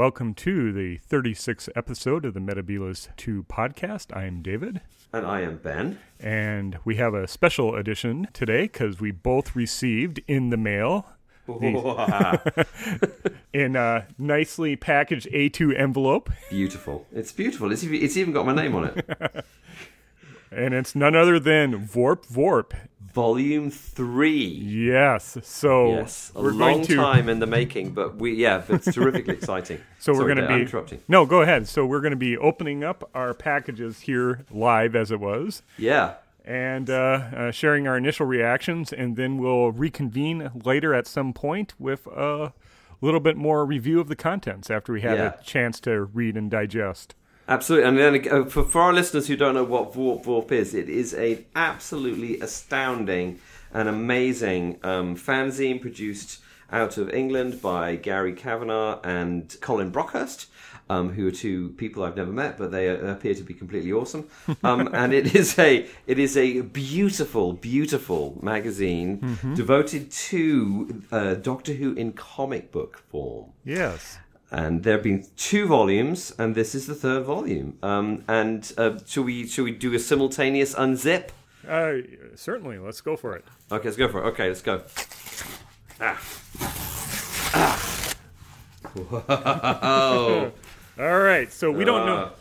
Hello there, and welcome to the 36th episode of the Metebelis 2 podcast. I am David, And I am Ben. and we have a special edition today because we both received in the mail in a nicely packaged A2 envelope, beautiful. It's beautiful. It's it's even got my name on it. and it's none other than Vworp Vworp. Volume three. Yes, so Yes, a we're long going to. time in the making, but we yeah, it's terrifically exciting. So we're going to be interrupting. no, go ahead. So we're going to be opening up our packages here live as it was. Yeah, and uh, uh, sharing our initial reactions, and then we'll reconvene later at some point with a little bit more review of the contents after we had Yeah. a chance to read and digest. Absolutely. And then uh, for for our listeners who don't know what Vworp Vworp is, it is an absolutely astounding and amazing um, fanzine produced out of England by Gary Kavanagh and Colin Brockhurst. Um, who are two people I've never met, but they uh, appear to be completely awesome. Um, and it is a it is a beautiful, beautiful magazine devoted to uh, Doctor Who in comic book form. Yes. And there have been two volumes, and this is the third volume. Um, and uh, shall we shall we do a simultaneous unzip? Uh, certainly. Let's go for it. Okay, let's go for it. Okay, let's go. Ah. Ah. Whoa. All right. So we don't know.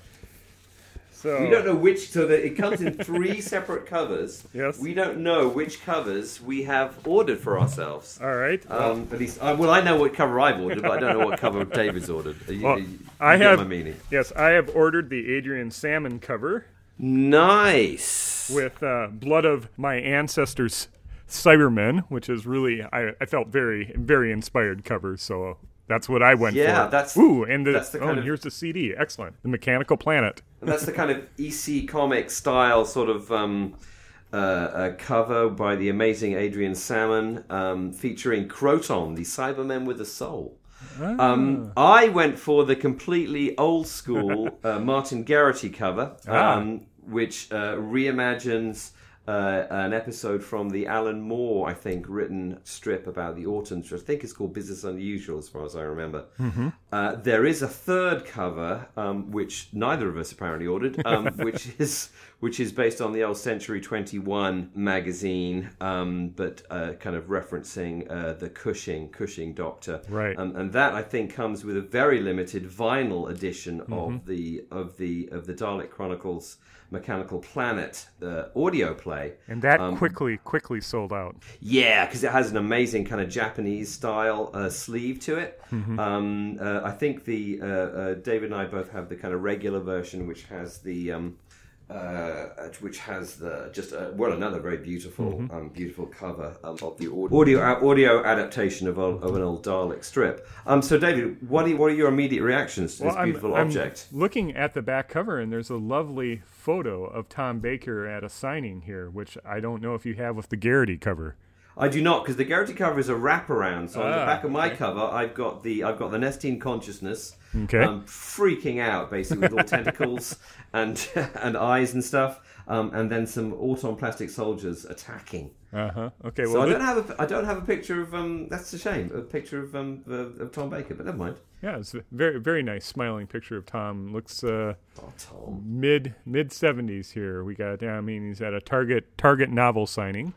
So We don't know which, so that it comes in three separate covers. Yes. We don't know which covers we have ordered for ourselves. All right. Um, at least, uh, well, I know what cover I've ordered, but I don't know what cover David's ordered. You, Well, you- I have. my meaning. Yes, I have ordered the Adrian Salmon cover Nice. with uh, blood of my ancestors, Cybermen, which is really I, I felt very very inspired cover. So that's what I went Yeah, for. that's- ooh, and the, that's the oh, and of- here's the CD. Excellent, the Mechanical Planet. And that's the kind of EC comic style sort of um, uh, uh, cover by the amazing Adrian Salmon, um, featuring Kroton, the Cybermen with a soul. Um, I went for the completely old school uh, Martin Geraghty cover, um, which uh, reimagines uh, an episode from the Alan Moore, I think, written strip about the Autons, which I think is called Business Unusual, as far as I remember. Uh, there is a third cover, um, which neither of us apparently ordered, um, which is which is based on the old Century Twenty One magazine, um, but uh, kind of referencing uh, the Cushing Cushing Doctor, Right. Um, and that I think comes with a very limited vinyl edition of the of the of the Dalek Chronicles Mechanical Planet uh, audio play. And that Um, quickly quickly sold out. Yeah, because it has an amazing kind of Japanese style uh, sleeve to it. Mm-hmm. Um, uh, I think the uh, uh, David and I both have the kind of regular version, which has the um, uh, which has the just uh, well another very beautiful Mm-hmm. um, beautiful cover um, of the audio audio, audio adaptation of, a, of an old Dalek strip. Um, so David, what are, what are your immediate reactions to this I'm- beautiful I'm object? looking at the back cover, and there's a lovely photo of Tom Baker at a signing here, which I don't know if you have with the Geraghty cover. I do not because the Geraghty cover is a wraparound. So on the Ah, back of my cover, I've got the I've got the Nestene consciousness. Okay. Um, freaking out basically with all tentacles and and eyes and stuff, um, and then some auton plastic soldiers attacking. Uh huh. Okay. So I thi- don't have a I don't have a picture of um. That's a shame. A picture of um of, of Tom Baker, but never mind. yeah, it's a very very nice smiling picture of Tom. Looks uh, Oh, Tom. mid mid seventies here. We got. I mean, he's at a Target Target novel signing,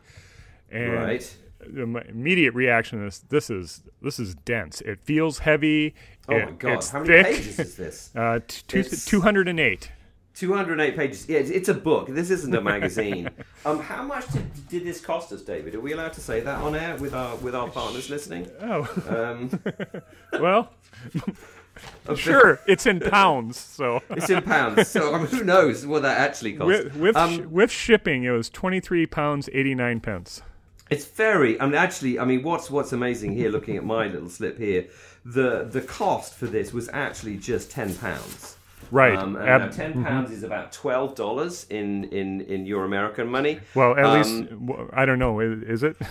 and Right. the my immediate reaction is this is this is dense. It feels heavy. Oh it- my god! How many thick. pages is this? Uh, two, 208. 208 pages. Yeah, it's, a book. This isn't a magazine. um, how much did, did this cost us, David? Are we allowed to say that on air with our with our partners listening? Oh, Um, well, sure. It's in pounds, so It's in pounds, so I mean, who knows what that actually costs? with with, Um, sh- with shipping, it was 23 pounds 89 pence. It's very. I mean, actually, I mean, what's what's amazing here, looking at my little slip here, the the cost for this was actually just ten pounds. Right. Um, and Ab- ten pounds is about twelve dollars in, in in your American money. well, at um, least I don't know. Is, it?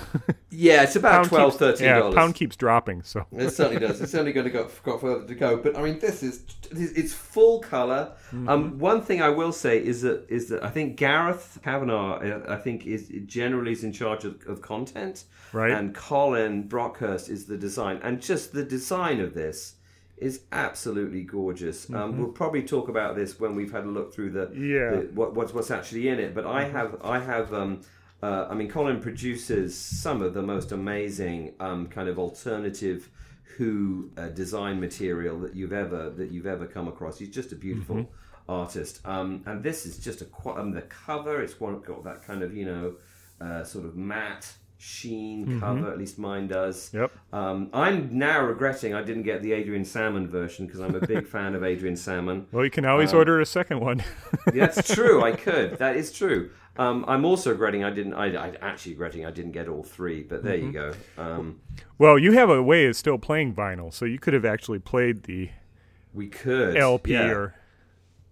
Yeah, it's about Pound twelve, keeps- thirteen Yeah, dollars. pound keeps dropping. So It certainly does. It's certainly going to go got further to go. But I mean, this is it's full color. Mm-hmm. Um, one thing I will say is that is that I think Gareth Kavanagh, uh, I think, is generally is in charge of, of content, Right. And Colin Brockhurst is the design, and just the design of this is absolutely gorgeous. Um, we'll probably talk about this when we've had a look through the, Yeah. the what, what's what's actually in it. But I have I have um, uh, I mean Colin produces some of the most amazing um, kind of alternative Who uh, design material that you've ever that you've ever come across. He's just a beautiful artist, um, and this is just a um, the cover. It's one got that kind of you know uh, sort of matte sheen cover. At least mine does. Yep. Um, I'm now regretting I didn't get the Adrian Salmon version because I'm a big fan of Adrian Salmon. Well, you can always Um, order a second one. That's true. I could. That is true. Um, I'm also regretting I didn't. I, I actually regretting I didn't get all three. But there you go. Um, well, you have a way of still playing vinyl, so you could have actually played the we could LP yeah. or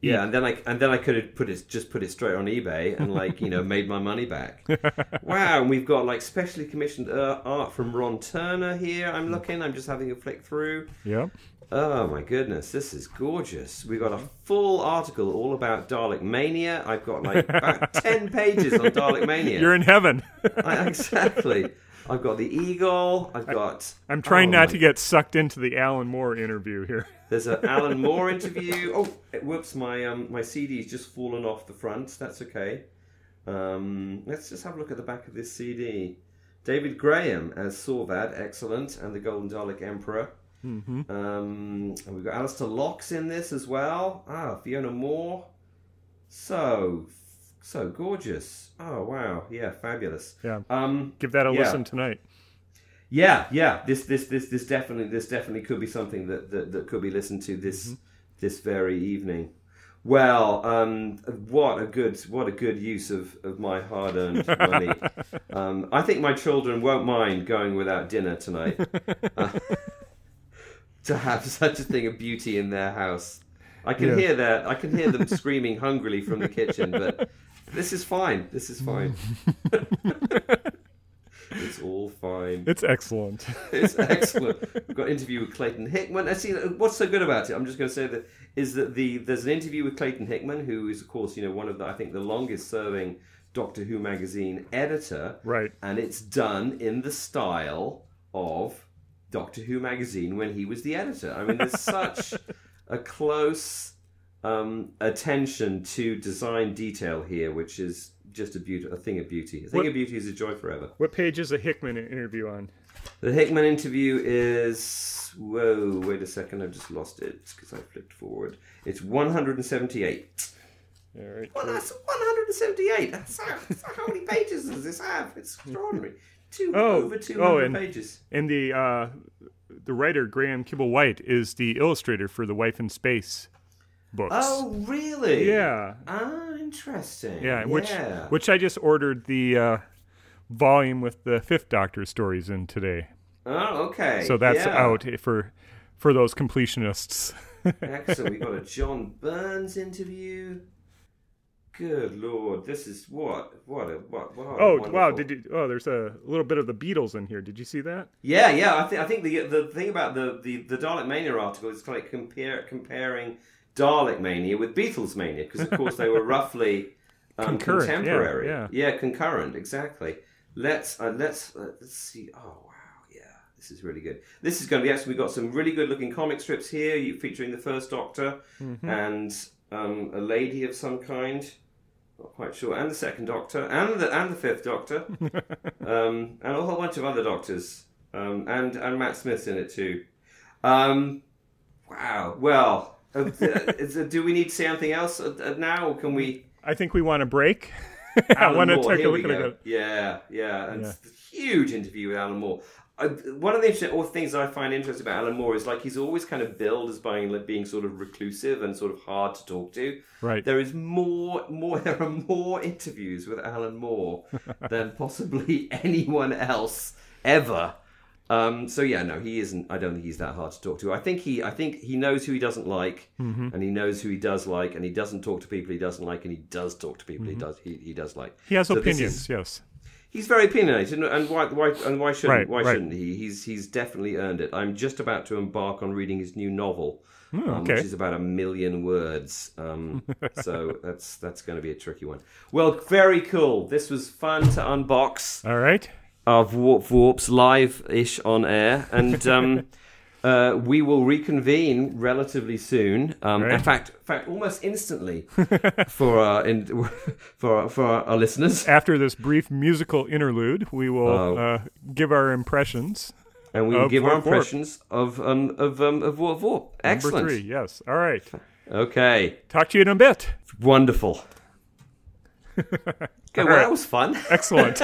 yeah, and then I and then I could have put it just put it straight on eBay and like you know made my money back. wow, and we've got like specially commissioned uh, art from Ron Turner here. I'm looking. I'm just having a flick through. yeah. Oh my goodness, this is gorgeous. We've got a full article all about Dalek Mania. I've got like about 10 pages on Dalek Mania. You're in heaven. I, exactly. I've got the Eagle. I've got. I'm trying oh not my- to get sucked into the Alan Moore interview here. There's an Alan Moore interview. Oh, whoops! My um my CD's just fallen off the front. That's okay. Um, let's just have a look at the back of this CD. David Graham as Sorvad, excellent, and the Golden Dalek Emperor. Mm-hmm. Um, and we've got Alistair Locks in this as well. Ah, Fiona Moore. So, so gorgeous. Oh wow, yeah, fabulous. Yeah. Um, Give that a Yeah. listen tonight. Yeah, yeah. This, this, this, this definitely, this definitely could be something that that, that could be listened to this this very evening. Well, um, what a good what a good use of, of my hard earned money. um, I think my children won't mind going without dinner tonight. Uh, to have such a thing of beauty in their house, I can Yeah. hear that. I can hear them screaming hungrily from the kitchen, but this is fine. This is fine. It's all fine. It's excellent. It's excellent. We've got an interview with Clayton Hickman. I see. Uh, what's so good about it? I'm just going to say that is that the there's an interview with Clayton Hickman, who is of course you know one of the I think the longest serving Doctor Who magazine editor, Right. and it's done in the style of Doctor Who magazine when he was the editor. I mean, there's such a close um, attention to design detail here, which is just a beauty, a thing of beauty. A thing What- of beauty is a joy forever. What page is the Hickman interview on? The Hickman interview is. Whoa, wait a second, I've just lost it because I flipped forward. It's 178. All right. Well, that's 178. That's how, that's how many pages does this have? It's extraordinary. Two, Oh, over 200 oh, and- pages. And the uh, the writer Graham Kibble White is the illustrator for the Wife in Space books. Oh, really? yeah, Ah, interesting. yeah. Which Yeah. which I just ordered the uh, volume with the Fifth Doctor stories in today, Oh, okay. so that's yeah. out for for those completionists. Excellent. We've got a John Burns interview. Good lord, this is what what a what what. oh wow! Did you? Oh, there's a little bit of the Beatles in here. Did you see that? Yeah, yeah. I think I think the the thing about the the, the Dalek Mania article is like compare comparing Dalek Mania with Beatles Mania because of course they were roughly um, Concurrent, yeah, contemporary. yeah. concurrent. Exactly. Let's uh, let's uh, let's see. Oh wow, yeah, this is really good. This is going to be actually. We've got some really good looking comic strips here, you, featuring the First Doctor Mm-hmm. and um, a lady of some kind. Not quite sure, and the Second Doctor, and the and the Fifth Doctor um, and a whole bunch of other doctors, um, and and Matt Smith's in it too. Um, wow. Well, do we need to say anything else uh, uh, now, or can we? I think we want a break. I want to take here a look at it. Yeah, yeah, and Yeah. it's a huge interview with Alan Moore. Uh, one of the interesting things that I find interesting about Alan Moore is like he's always kind of billed as being, like, being sort of reclusive and sort of hard to talk to. Right. There is more, more. There are more interviews with Alan Moore than possibly anyone else ever. Um, so yeah, no, he isn't. I don't think he's that hard to talk to. I think he, I think he knows who he doesn't like, Mm-hmm. and he knows who he does like, and he doesn't talk to people he doesn't like, and he does talk to people he does he, he does like. Mm-hmm. He has So opinions. is- yes. He's very opinionated, and- why, why, and why shouldn't, Right, why right. shouldn't he? He's, he's definitely earned it. I'm just about to embark on reading his new novel, um, Hmm, okay. which is about a million words. Um, so that's that's going to be a tricky one. Well, very cool. This was fun to unbox All right. Of Vworp Vworps live ish on air, and um, Uh, we will reconvene relatively soon. Um, Right. In fact, in fact, almost instantly for our in, for our, for our, our listeners. After this brief musical interlude, we will Oh. uh, give our impressions. And we will give our Vworp Vworp. impressions of um, of um, of Vworp Vworp. Excellent. Number three, yes. All right. Okay, Talk to you in a bit. wonderful. okay, well, right. that was fun. Excellent.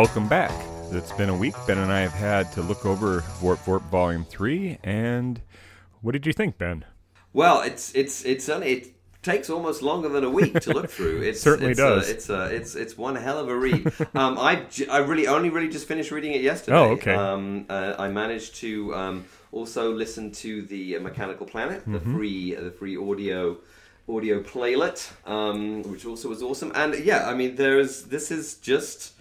Welcome back. It's been a week. Ben and I have had to look over Vworp Vworp Volume 3. And what did you think, Ben? Well, it's it's it's only it takes almost longer than a week to look through. It Certainly it's does. A, it's a, it's it's one hell of a read. um, I I really only really just finished reading it yesterday. Oh, okay. Um, uh, I managed to um, also listen to the uh, Mechanical Planet, the Mm-hmm. free the free audio audio playlet, um, which also was awesome. And yeah, I mean, there's this is just.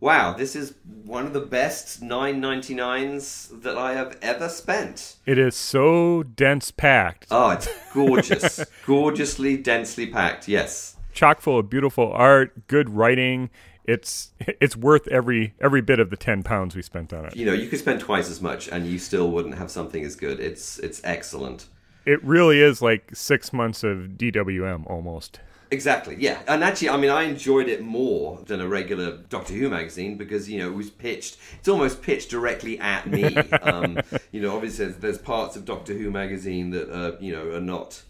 Wow, this is one of the best 9.99s that I have ever spent. It is so dense packed, Oh, it's gorgeous. Gorgeously densely packed, yes. chock full of beautiful art, good writing. It's it's worth every every bit of the 10 pounds we spent on it. You know, you could spend twice as much and you still wouldn't have something as good. It's it's excellent. It really is like six months of DWM almost. Exactly, yeah. And actually, I mean, I enjoyed it more than a regular Doctor Who magazine because, you know, it was pitched, it's almost pitched directly at me. um, you know, obviously, there's, there's parts of Doctor Who magazine that, are, you know, are not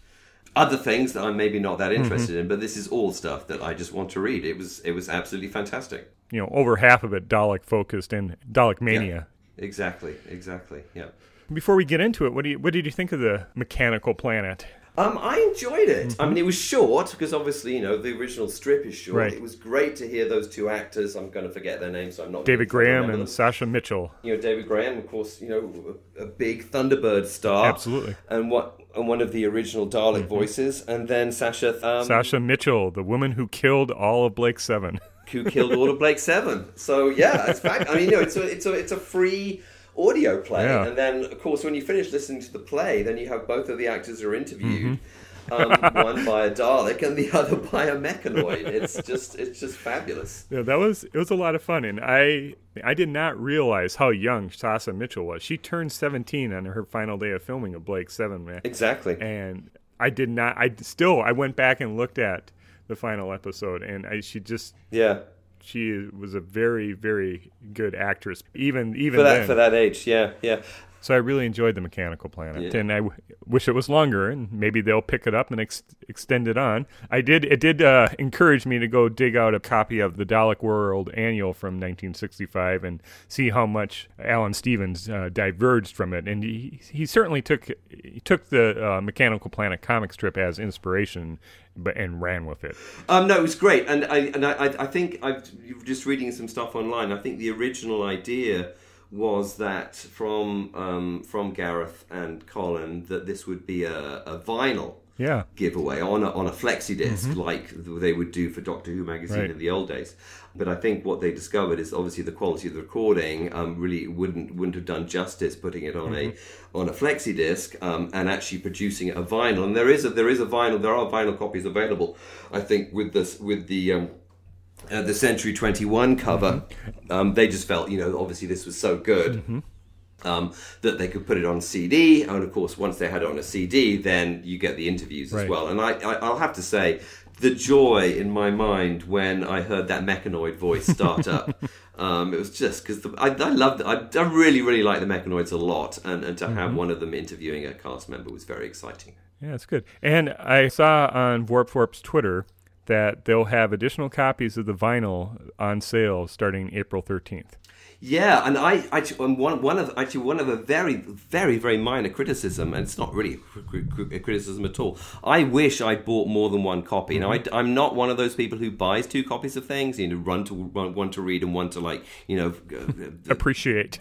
other things that I'm maybe not that interested in, but this is all stuff that I just want to read. It was it was absolutely fantastic. You know, over half of it Dalek focused and Dalek Mania. Exactly, exactly, yeah. Before we get into it, what do you what did you think of the mechanical planet? Um, I enjoyed it. I mean, it was short because obviously, you know, the original strip is short. Right. It was great to hear those two actors. I'm going to forget their names, so I'm not. David Graham and them. Sasha Mitchell. you know, David Graham, of course, you know, a, a big Thunderbird star, Absolutely. and what and one of the original Dalek voices, and then Sasha, um, Sasha Mitchell, the woman who killed all of Blake Seven. who killed all of Blake Seven. So yeah, it's fact. I mean, you know, it's a it's a it's a free audio play, Yeah. and then of course when you finish listening to the play, then you have both of the actors are interviewed. Mm-hmm. Um, one by a Dalek and the other by a mechanoid. It's just, it's just fabulous. Yeah, that was it was a lot of fun, and I I did not realize how young Sasha Mitchell was. She turned 17 on her final day of filming of Blake Seven, man. Exactly. and I did not. I still I went back and looked at the final episode, and I, she just Yeah. She was a very very good actress, even even For that, then. for that age. Yeah. Yeah. So I really enjoyed the Mechanical Planet, Yeah. and I w- wish it was longer, and maybe they'll pick it up and ex- extend it on. I did. It did uh, encourage me to go dig out a copy of the Dalek World Annual from 1965 and see how much Alan Stevens uh, diverged from it, and he he certainly took he took the uh, Mechanical Planet comic strip as inspiration, but and ran with it. Um, no, it was great, and I and I, I think I've just reading some stuff online. I think the original idea was that from um, from Gareth and Colin that this would be a, a vinyl Yeah, giveaway on a, on a flexi disk like they would do for Doctor Who magazine Mm-hmm. Right. in the old days. But I think what they discovered is obviously the quality of the recording um, really wouldn't wouldn't have done justice putting it on Mm-hmm. a on a flexi disc um, and actually producing a vinyl. And there is a there is a vinyl there are vinyl copies available. I think with this with the um, uh, the Century 21 cover, Mm-hmm. um, they just felt, you know, obviously this was so good um, that they could put it on CD. And of course, once they had it on a CD, then you get the interviews as well. And I, I, I'll have to say, the joy in my mind when I heard that mechanoid voice start up. Um, it was just because I, I loved. I, I really, really like the mechanoids a lot. And, and to have one of them interviewing a cast member was very exciting. Yeah, it's good. And I saw on Vworp Vworp's Twitter that they'll have additional copies of the vinyl on sale starting April 13th. Yeah, and I actually one one of actually one of a very very very minor criticism, and it's not really a cri- cri- a criticism at all. I wish I bought more than one copy. Now I, am not one of those people who buys two copies of things. You know, run to one, one to read and one to like you know uh, Appreciate.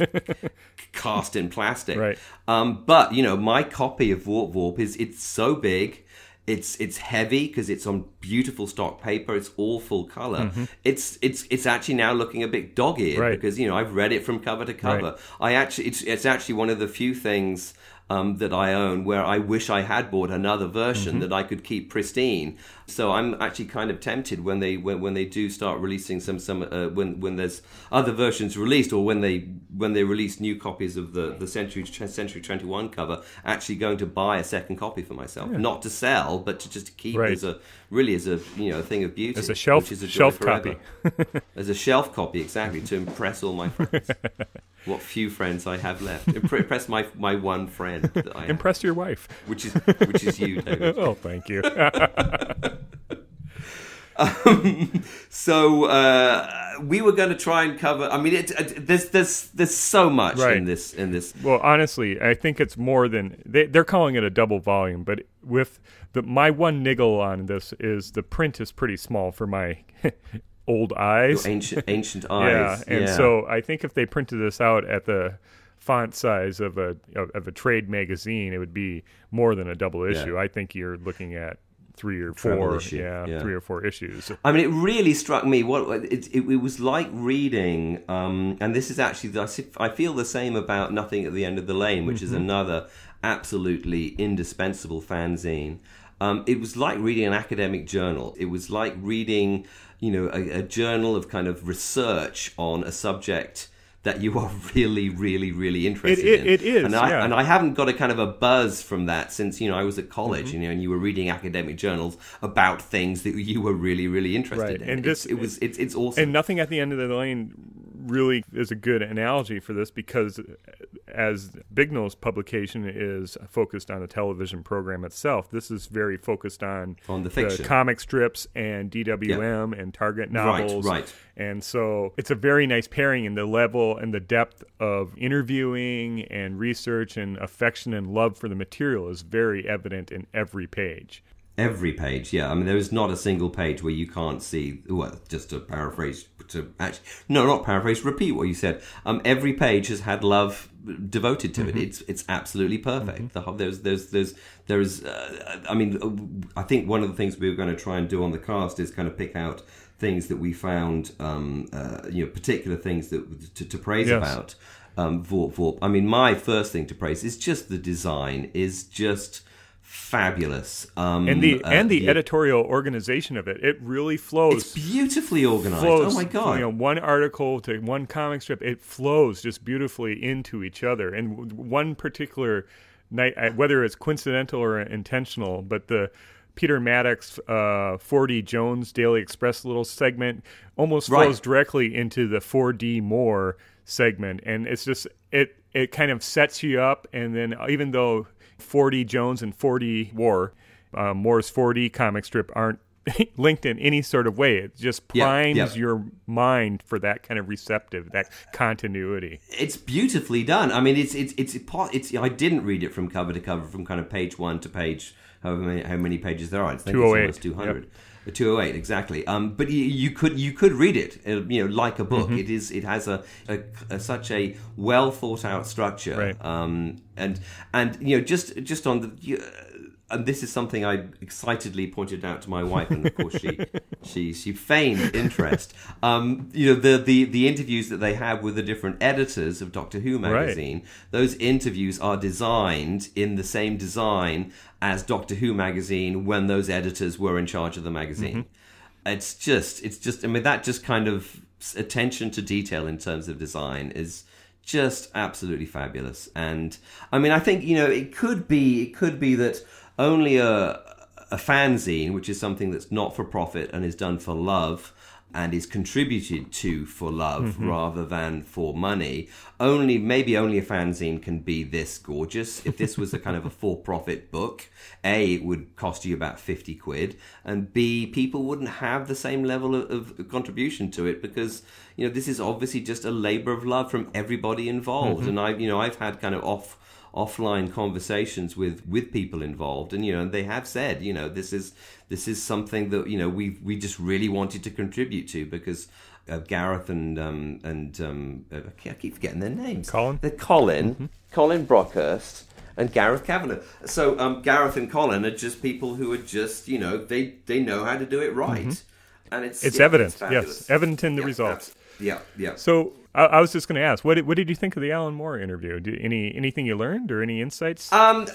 cast in plastic. Right. Um, but you know, my copy of Vworp Vworp is it's so big. It's it's heavy because it's on beautiful stock paper. It's all full color. It's it's it's actually now looking a bit dog eared Mm-hmm. Right. because you know I've read it from cover to cover. Right. I actually it's it's actually one of the few things um, that I own where I wish I had bought another version Mm-hmm. that I could keep pristine. So I'm actually kind of tempted when they when, when they do start releasing some some uh, when when there's other versions released or when they when they release new copies of the the Century Century 21 cover, actually going to buy a second copy for myself, not to sell, but to just keep Right. as a really as a you know a thing of beauty, As a shelf- which is a shelf copy. as a shelf copy, exactly to impress all my friends. what few friends I have left, impress my my one friend that I have, Impress your wife. which is which is you, David. Oh, thank you. So uh, we were going to try and cover. I mean, it, it, there's there's there's so much Right. in this in this. Well, honestly, I think it's more than they, they're calling it a double volume, but with the my one niggle on this is the print is pretty small for my old eyes. Ancient ancient eyes yeah, and so I think if they printed this out at the font size of a of, of a trade magazine, it would be more than a double issue. I think you're looking at three or four, yeah, yeah. three or four issues. I mean, it really struck me. What it, it, it was like reading, um, and this is actually I feel the same about Nothing at the End of the Lane, which is another absolutely indispensable fanzine. Um, it was like reading an academic journal. It was like reading, you know, a, a journal of kind of research on a subject that you are really, really, really interested it- in. it is, and I, yeah. and I haven't got a kind of a buzz from that since you know I was at college, Mm-hmm. you know, and you were reading academic journals about things that you were really, really interested Right, in. and It's- this- it was it's it's awesome. And nothing at the end of the lane really is a good analogy for this because as Bignell's publication is focused on the television program itself, this is very focused on On the fiction. comic strips and DWM and Target novels. Right, right. And so it's a very nice pairing in the level and the depth of interviewing and research and affection and love for the material is very evident in every page. Every page, yeah. I mean, there is not a single page where you can't see. Well, just to paraphrase, to actually, no, not paraphrase. Repeat what you said. Um, every page has had love devoted to Mm-hmm. it. It's it's absolutely perfect. The whole, there's there's there's there's. Uh, I mean, I think one of the things we were going to try and do on the cast is kind of pick out things that we found, um, uh, you know, particular things that to, to praise Yes. about. Um, Vworp Vworp. I mean, my first thing to praise is just the design is just fabulous. Um, And the uh, and the yeah, editorial organization of it, it really flows. It's beautifully organized. flows oh my god! you know one article to one comic strip it flows just beautifully into each other and one particular night whether it's coincidental or intentional but the peter maddox uh, 4d jones daily express little segment almost Right. flows directly into the 4d more segment and it's just it it kind of sets you up and then even though 4d jones and 4d war uh, moore's 4d comic strip aren't linked in any sort of way. It just primes yeah. your mind for that kind of receptive, that continuity. it's beautifully done. I mean, it's it's it's part- it's. I didn't read it from cover to cover, from kind of page one to page however many, how many pages there are. I think it's almost two hundred. Two hundred eight exactly. Um, but you, you could you could read it, uh, you know, like a book. Mm-hmm. It is it has a, a, a such a well thought out structure. Right. Um, and and you know just just on the. You, and this is something I excitedly pointed out to my wife, and of course she she she feigned interest. Um, you know the, the the interviews that they have with the different editors of Doctor Who magazine. Those interviews are designed in the same design as Doctor Who magazine when those editors were in charge of the magazine. It's just it's just I mean that just kind of attention to detail in terms of design is just absolutely fabulous. And I mean, I think you know it could be it could be that only a a fanzine, which is something that's not for profit and is done for love, and is contributed to for love mm-hmm. rather than for money. Only maybe only a fanzine can be this gorgeous. If this was a kind of a for-profit book, a it would cost you about fifty quid, and b people wouldn't have the same level of, of contribution to it because you know this is obviously just a labor of love from everybody involved. Mm-hmm. And I you know I've had kind of off offline conversations with with people involved. And you know they have said you know this is this is something that you know we we just really wanted to contribute to because uh, Gareth and um and um uh, I keep forgetting their names. Colin? they're Colin Colin Brockhurst and Gareth Kavanagh. So um Gareth and Colin are just people who are just you know they they know how to do it right. And it's It's yeah, evident, fabulous. yes, evident in the Yeah, results. yeah yeah. So I, I was just going to ask, what did, what did you think of the Alan Moore interview? Did, any anything you learned or any insights? Um,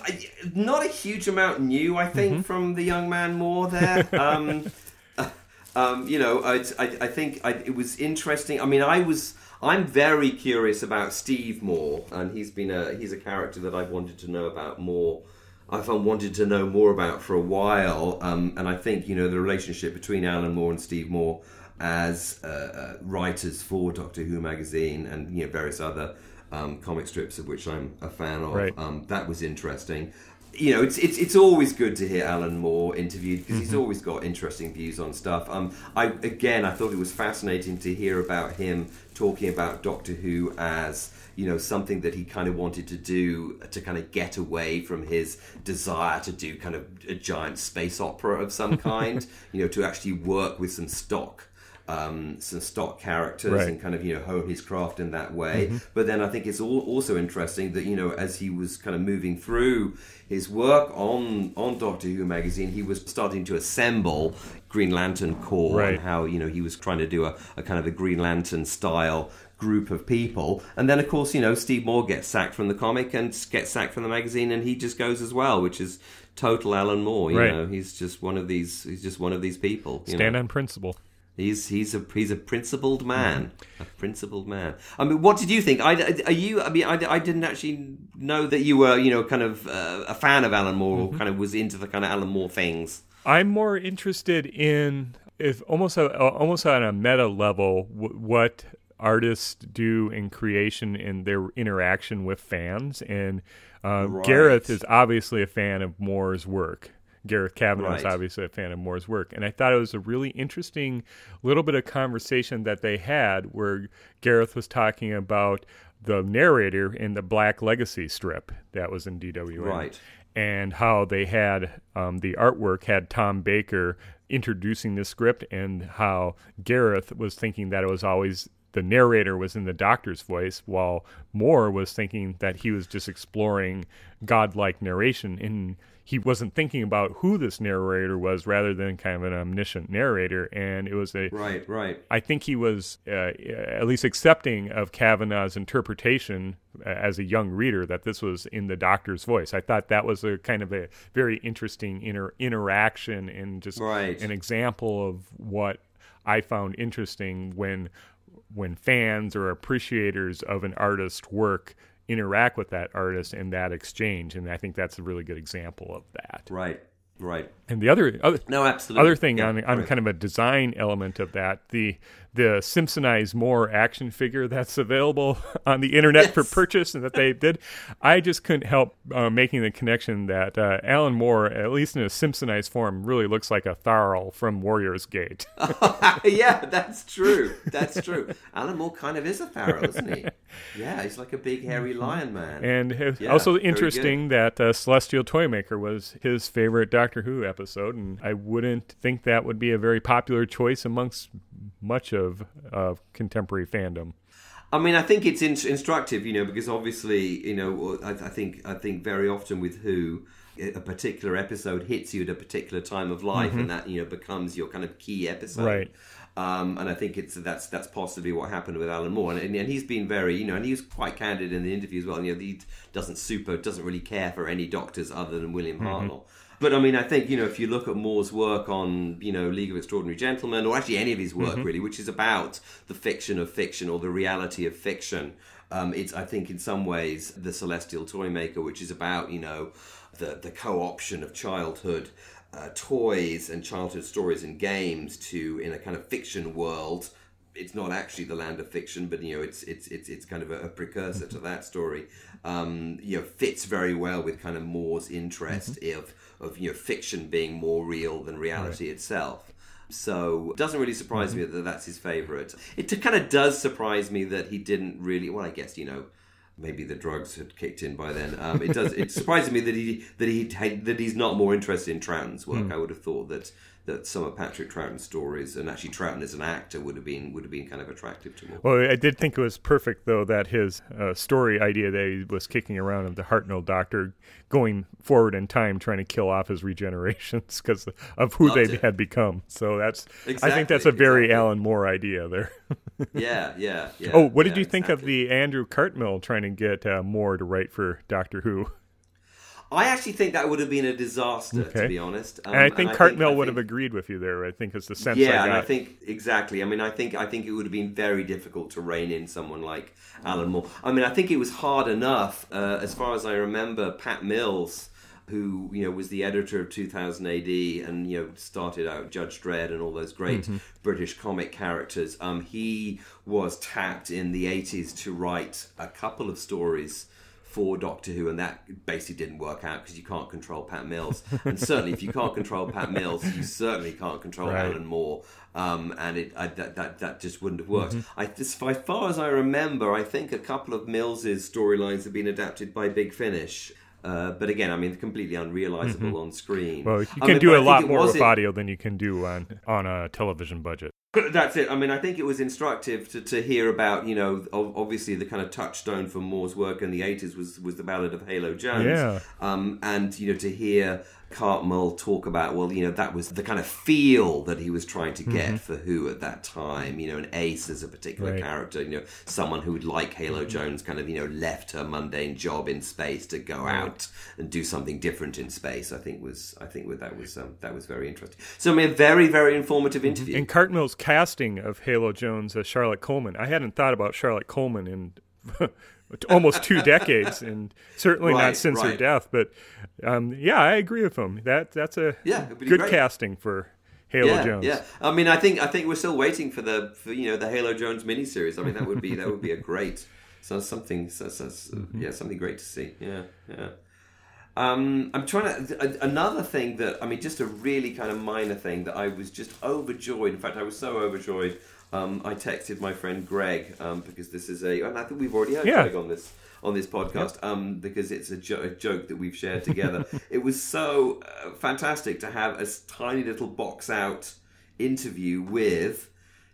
not a huge amount new, I think, from the young man Moore there. Um, um, you know, I, I, I think I, it was interesting. I mean, I was. I'm very curious about Steve Moore, and he's been a he's a character that I've wanted to know about more. I've wanted to know more about for a while, um, and I think you know the relationship between Alan Moore and Steve Moore as uh, uh, writers for Doctor Who magazine and you know various other um, comic strips of which I'm a fan of. Right. Um, that was interesting. You know, it's it's it's always good to hear Alan Moore interviewed because he's always got interesting views on stuff. Um, I again, I thought it was fascinating to hear about him talking about Doctor Who as you know something that he kind of wanted to do to kind of get away from his desire to do kind of a giant space opera of some kind. you know, to actually work with some stock um, some stock characters Right. and kind of you know hone his craft in that way. But then I think it's all, also interesting that you know as he was kind of moving through his work on on Doctor Who magazine, he was starting to assemble Green Lantern Corps Right. and how you know he was trying to do a, a kind of a Green Lantern style group of people and then of course you know steve moore gets sacked from the comic and gets sacked from the magazine and he just goes as well which is total alan moore you Right. know he's just one of these he's just one of these people you know? Stand on principle. He's he's a he's a principled man, a principled man. I mean, what did you think? I, are you? I mean, I, I didn't actually know that you were you know kind of uh, a fan of Alan Moore, or kind of was into the kind of Alan Moore things. I'm more interested in if almost a, almost on a meta level w- what artists do in creation and their interaction with fans and uh, Right. Gareth is obviously a fan of Moore's work. Gareth Kavanagh is obviously a fan of Moore's work, and I thought it was a really interesting little bit of conversation that they had where Gareth was talking about the narrator in the Black Legacy strip that was in DWM Right. and how they had um, the artwork had Tom Baker introducing the script, and how Gareth was thinking that it was always the narrator was in the doctor's voice, while Moore was thinking that he was just exploring godlike narration, and he wasn't thinking about who this narrator was, rather than kind of an omniscient narrator, and it was a Right, right. I think he was uh, at least accepting of Kavanagh's interpretation uh, as a young reader that this was in the doctor's voice. I thought that was a kind of a very interesting inter- interaction and just Right. an example of what I found interesting when when fans or appreciators of an artist's work interact with that artist in that exchange and I think that's a really good example of that. Right, right. And the other other No, absolutely. other thing Yeah, on, on right. kind of a design element of that, the the Simpsonized Moore action figure that's available on the internet for purchase and that they did, I just couldn't help uh, making the connection that uh, Alan Moore, at least in a Simpsonized form, really looks like a Tharil from Warrior's Gate. yeah, that's true. That's true. Alan Moore kind of is a Tharil, isn't he? Yeah, he's like a big hairy lion man. And Yeah, also interesting that uh, Celestial Toymaker was his favorite Doctor Who episode, and I wouldn't think that would be a very popular choice amongst much of uh, contemporary fandom. I mean, I think it's in- instructive, you know, because obviously, you know, I, I think I think very often with Who, a particular episode hits you at a particular time of life, and that you know becomes your kind of key episode. Right. Um, and I think it's that's that's possibly what happened with Alan Moore, and, and, and he's been very, you know, and he was quite candid in the interview as well. You know, he doesn't super doesn't really care for any doctors other than William Hartnell. But I mean, I think you know if you look at Moore's work on you know League of Extraordinary Gentlemen, or actually any of his work really, which is about the fiction of fiction or the reality of fiction, um, it's I think in some ways the Celestial Toymaker, which is about you know the the co-option of childhood uh, toys and childhood stories and games to in a kind of fiction world. It's not actually the land of fiction, but you know, it's it's it's it's kind of a, a precursor to that story. Um, you know, fits very well with kind of Moore's interest of of you know fiction being more real than reality itself. So it doesn't really surprise me that that's his favorite. It kind of does surprise me that he didn't really. Well, I guess you know maybe the drugs had kicked in by then. Um, it does. It surprises me that he that he that he's not more interested in Troughton's work. I would have thought that that some of Patrick Troughton's stories and actually Troughton as an actor would have been would have been kind of attractive to me. Well, I did think it was perfect, though, that his uh, story idea that he was kicking around of the Hartnell doctor going forward in time, trying to kill off his regenerations because of who Loved they it. had become. So that's, I think that's a very exactly. Alan Moore idea there. Yeah, yeah, yeah. oh, what did yeah, you think of the Andrew Cartmel trying to get uh, Moore to write for Doctor Who? I actually think that would have been a disaster, Okay. to be honest. Um, and I think Cartmel I would have agreed with you there. I think it's the sense Yeah, I and. I think exactly. I mean, I think I think it would have been very difficult to rein in someone like Alan Moore. I mean, I think it was hard enough, uh, as far as I remember. Pat Mills, who you know was the editor of 2000 AD, and you know started out Judge Dredd and all those great British comic characters. Um, he was tapped in the 80s to write a couple of stories for Doctor Who, and that basically didn't work out because you can't control Pat Mills, and certainly if you can't control Pat Mills, you certainly can't control Right. Alan Moore, um, and it I, that, that that just wouldn't have worked. Mm-hmm. I, as far as far as I remember, I think a couple of Mills's storylines have been adapted by Big Finish. Uh, but again, I mean, completely unrealizable on screen. Mm-hmm. well, you I can mean, do a I lot more with in- audio than you can do on on a television budget. That's it. I mean, I think it was instructive to, to hear about, you know, obviously the kind of touchstone for Moore's work in the 80s was, was the Ballad of Halo Jones. Yeah. Um, and, you know, to hear Cartmel talk about, well, you know, that was the kind of feel that he was trying to get mm-hmm. for Who at that time. You know, an ace as a particular Right. character, you know, someone who would, like Halo mm-hmm. Jones, kind of, you know, left her mundane job in space to go out and do something different in space. I think was, I think that was, um, that was very interesting. So, I mean, a very, very informative mm-hmm. interview. And Cartmel's casting of Halo Jones as Charlotte Coleman, I hadn't thought about Charlotte Coleman in almost two decades, and certainly not Right, since her death. But um, yeah, I agree with him. That that's a Yeah, good great. casting for Halo yeah, Jones. Yeah, I mean, I think I think we're still waiting for the for, you know the Halo Jones miniseries. I mean, that would be that would be a great so something so, so, so- Mm-hmm. yeah something great to see. Yeah, yeah. Um, I'm trying to a- another thing that I mean, just a really kind of minor thing that I was just overjoyed. In fact, I was so overjoyed. Um, I texted my friend Greg um, because this is a, and I think we've already had Yeah. Greg on this on this podcast um, because it's a, jo- a joke that we've shared together. it was so uh, fantastic to have a tiny little box out interview with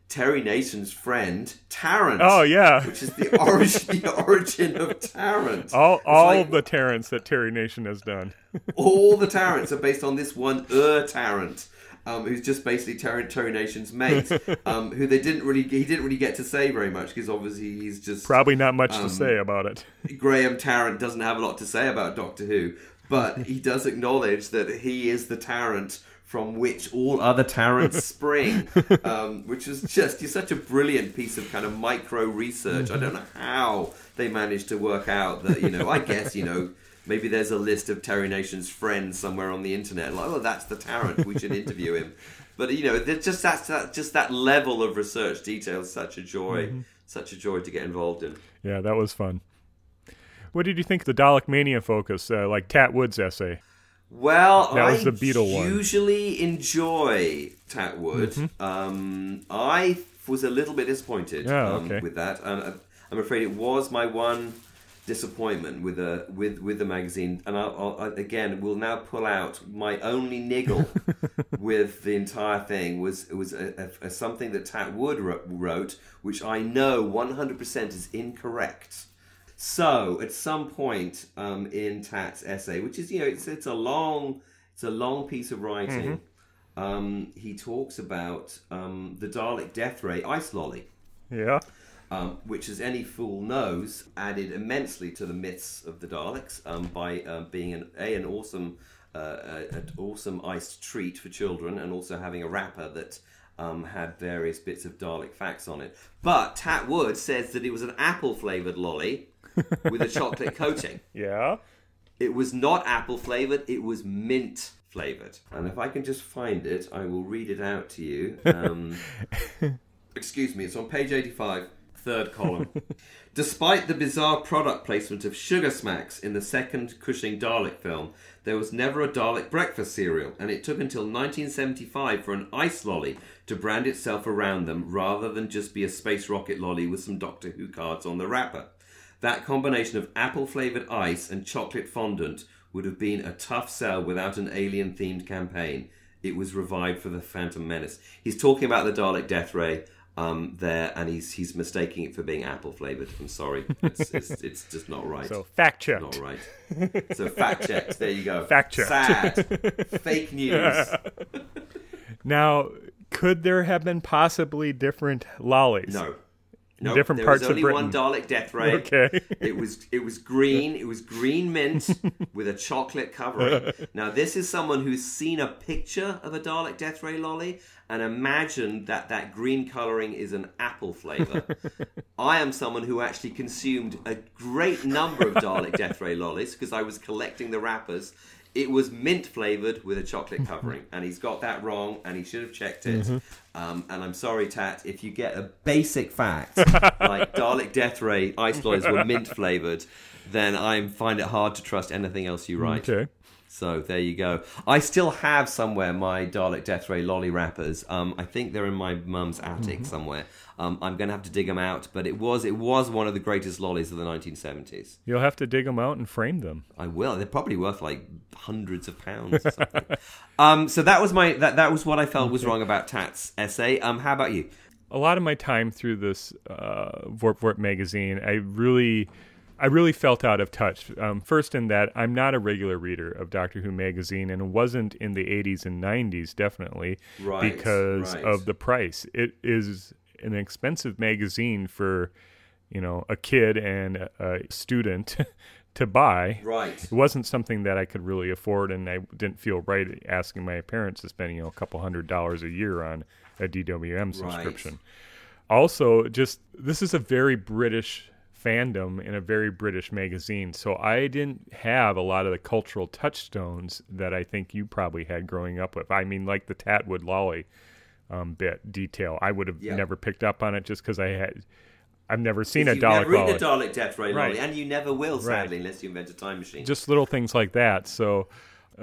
Terry Nation's friend Tarrant. Oh yeah, which is the origin the origin of Tarrant. all all like the Tarrants that Terry Nation has done. all the Tarrants are based on this one Ur Tarrant. Um, who's just basically Terry, Terry Nation's mate, um, who they didn't really he didn't really get to say very much because obviously he's just Probably not much Um, to say about it. Graham Tarrant doesn't have a lot to say about Doctor Who, but he does acknowledge that he is the Tarrant from which all other Tarrants spring, um, which is just you're such a brilliant piece of kind of micro research. I don't know how they managed to work out that you know. I guess you know. Maybe there's a list of Terry Nation's friends somewhere on the internet. Like, oh, that's the Tarrant. We should interview him. But you know, there's just that, that just that level of research detail is such a joy, such a joy to get involved in. Yeah, that was fun. What did you think of the Dalek Mania focus, uh, like Tat Wood's essay? Well, That I was the Beatle one. usually enjoy Tat Wood. Mm-hmm. Um, I was a little bit disappointed Yeah, um, with that, and I'm afraid it was my one disappointment with a with with the magazine. And I'll, I'll, again, will now pull out my only niggle with the entire thing was it was a, a, a something that Tat Wood wrote, wrote, which I know 100% is incorrect. So at some point um, in Tat's essay, which is you know it's it's a long it's a long piece of writing, um, he talks about um, the Dalek death ray ice lolly, Yeah. Um, which, as any fool knows, added immensely to the myths of the Daleks um, by um, being an a an awesome uh, an awesome iced treat for children, and also having a wrapper that. Um, had various bits of Dalek facts on it, but Tat Wood says that it was an apple flavored lolly with a chocolate coating. Yeah. It was not apple flavored, it was mint flavored. And if I can just find it, I will read it out to you. Um, excuse me, it's on page 85, third column. Despite the bizarre product placement of Sugar Smacks in the second Cushing Dalek film, there was never a Dalek breakfast cereal, and it took until 1975 for an ice lolly to brand itself around them rather than just be a space rocket lolly with some Doctor Who cards on the wrapper. That combination of apple flavoured ice and chocolate fondant would have been a tough sell without an alien themed campaign. It was revived for the Phantom Menace. He's talking about the Dalek Death Ray um, there, and he's he's mistaking it for being apple flavoured. I'm sorry, it's, it's, it's just not right. So fact check, not right. So fact checked. There you go. Fact checked. Sad. Fake news. Now, could there have been possibly different lollies? No. No, different there parts was of only Britain. one Dalek Death Ray. Okay. It was it was green. It was green mint with a chocolate covering. Now this is someone who's seen a picture of a Dalek Death Ray lolly and imagined that that green coloring is an apple flavor. I am someone who actually consumed a great number of Dalek Death Ray lollies because I was collecting the wrappers. It was mint flavored with a chocolate covering, and he's got that wrong, and he should have checked it. Um, and I'm sorry, Tat, if you get a basic fact like Dalek Death Ray ice lollies were mint flavored, then I find it hard to trust anything else you write. Okay. So there you go. I still have somewhere my Dalek Death Ray lolly wrappers. Um, I think they're in my mum's attic somewhere. Um, I'm going to have to dig them out, but it was it was one of the greatest lollies of the 1970s. You'll have to dig them out and frame them. I will. They're probably worth like hundreds of pounds. Or something. um, so that was my that that was what I felt was wrong about Tat's essay. Um, how about you? a lot of my time through this uh, Vworp Vworp magazine, I really, I really felt out of touch. Um, first, in that I'm not a regular reader of Doctor Who magazine, and it wasn't in the 80s and 90s, definitely, Right, because right. of the price. It is an expensive magazine for, you know, a kid and a, student to buy. Right. It wasn't something that I could really afford, and I didn't feel right asking my parents to spend you know a couple hundred dollars a year on a DWM subscription. Also, just this is a very British fandom in a very British magazine, so I didn't have a lot of the cultural touchstones that I think you probably had growing up with. I mean, like the Tat Wood Lolly um, bit detail, I would have never picked up on it just because I had. I've never seen a Dalek. You've never Lolly. a Dalek Death Ray Right. and you never will, sadly, unless you invent a time machine. just little things like that. So,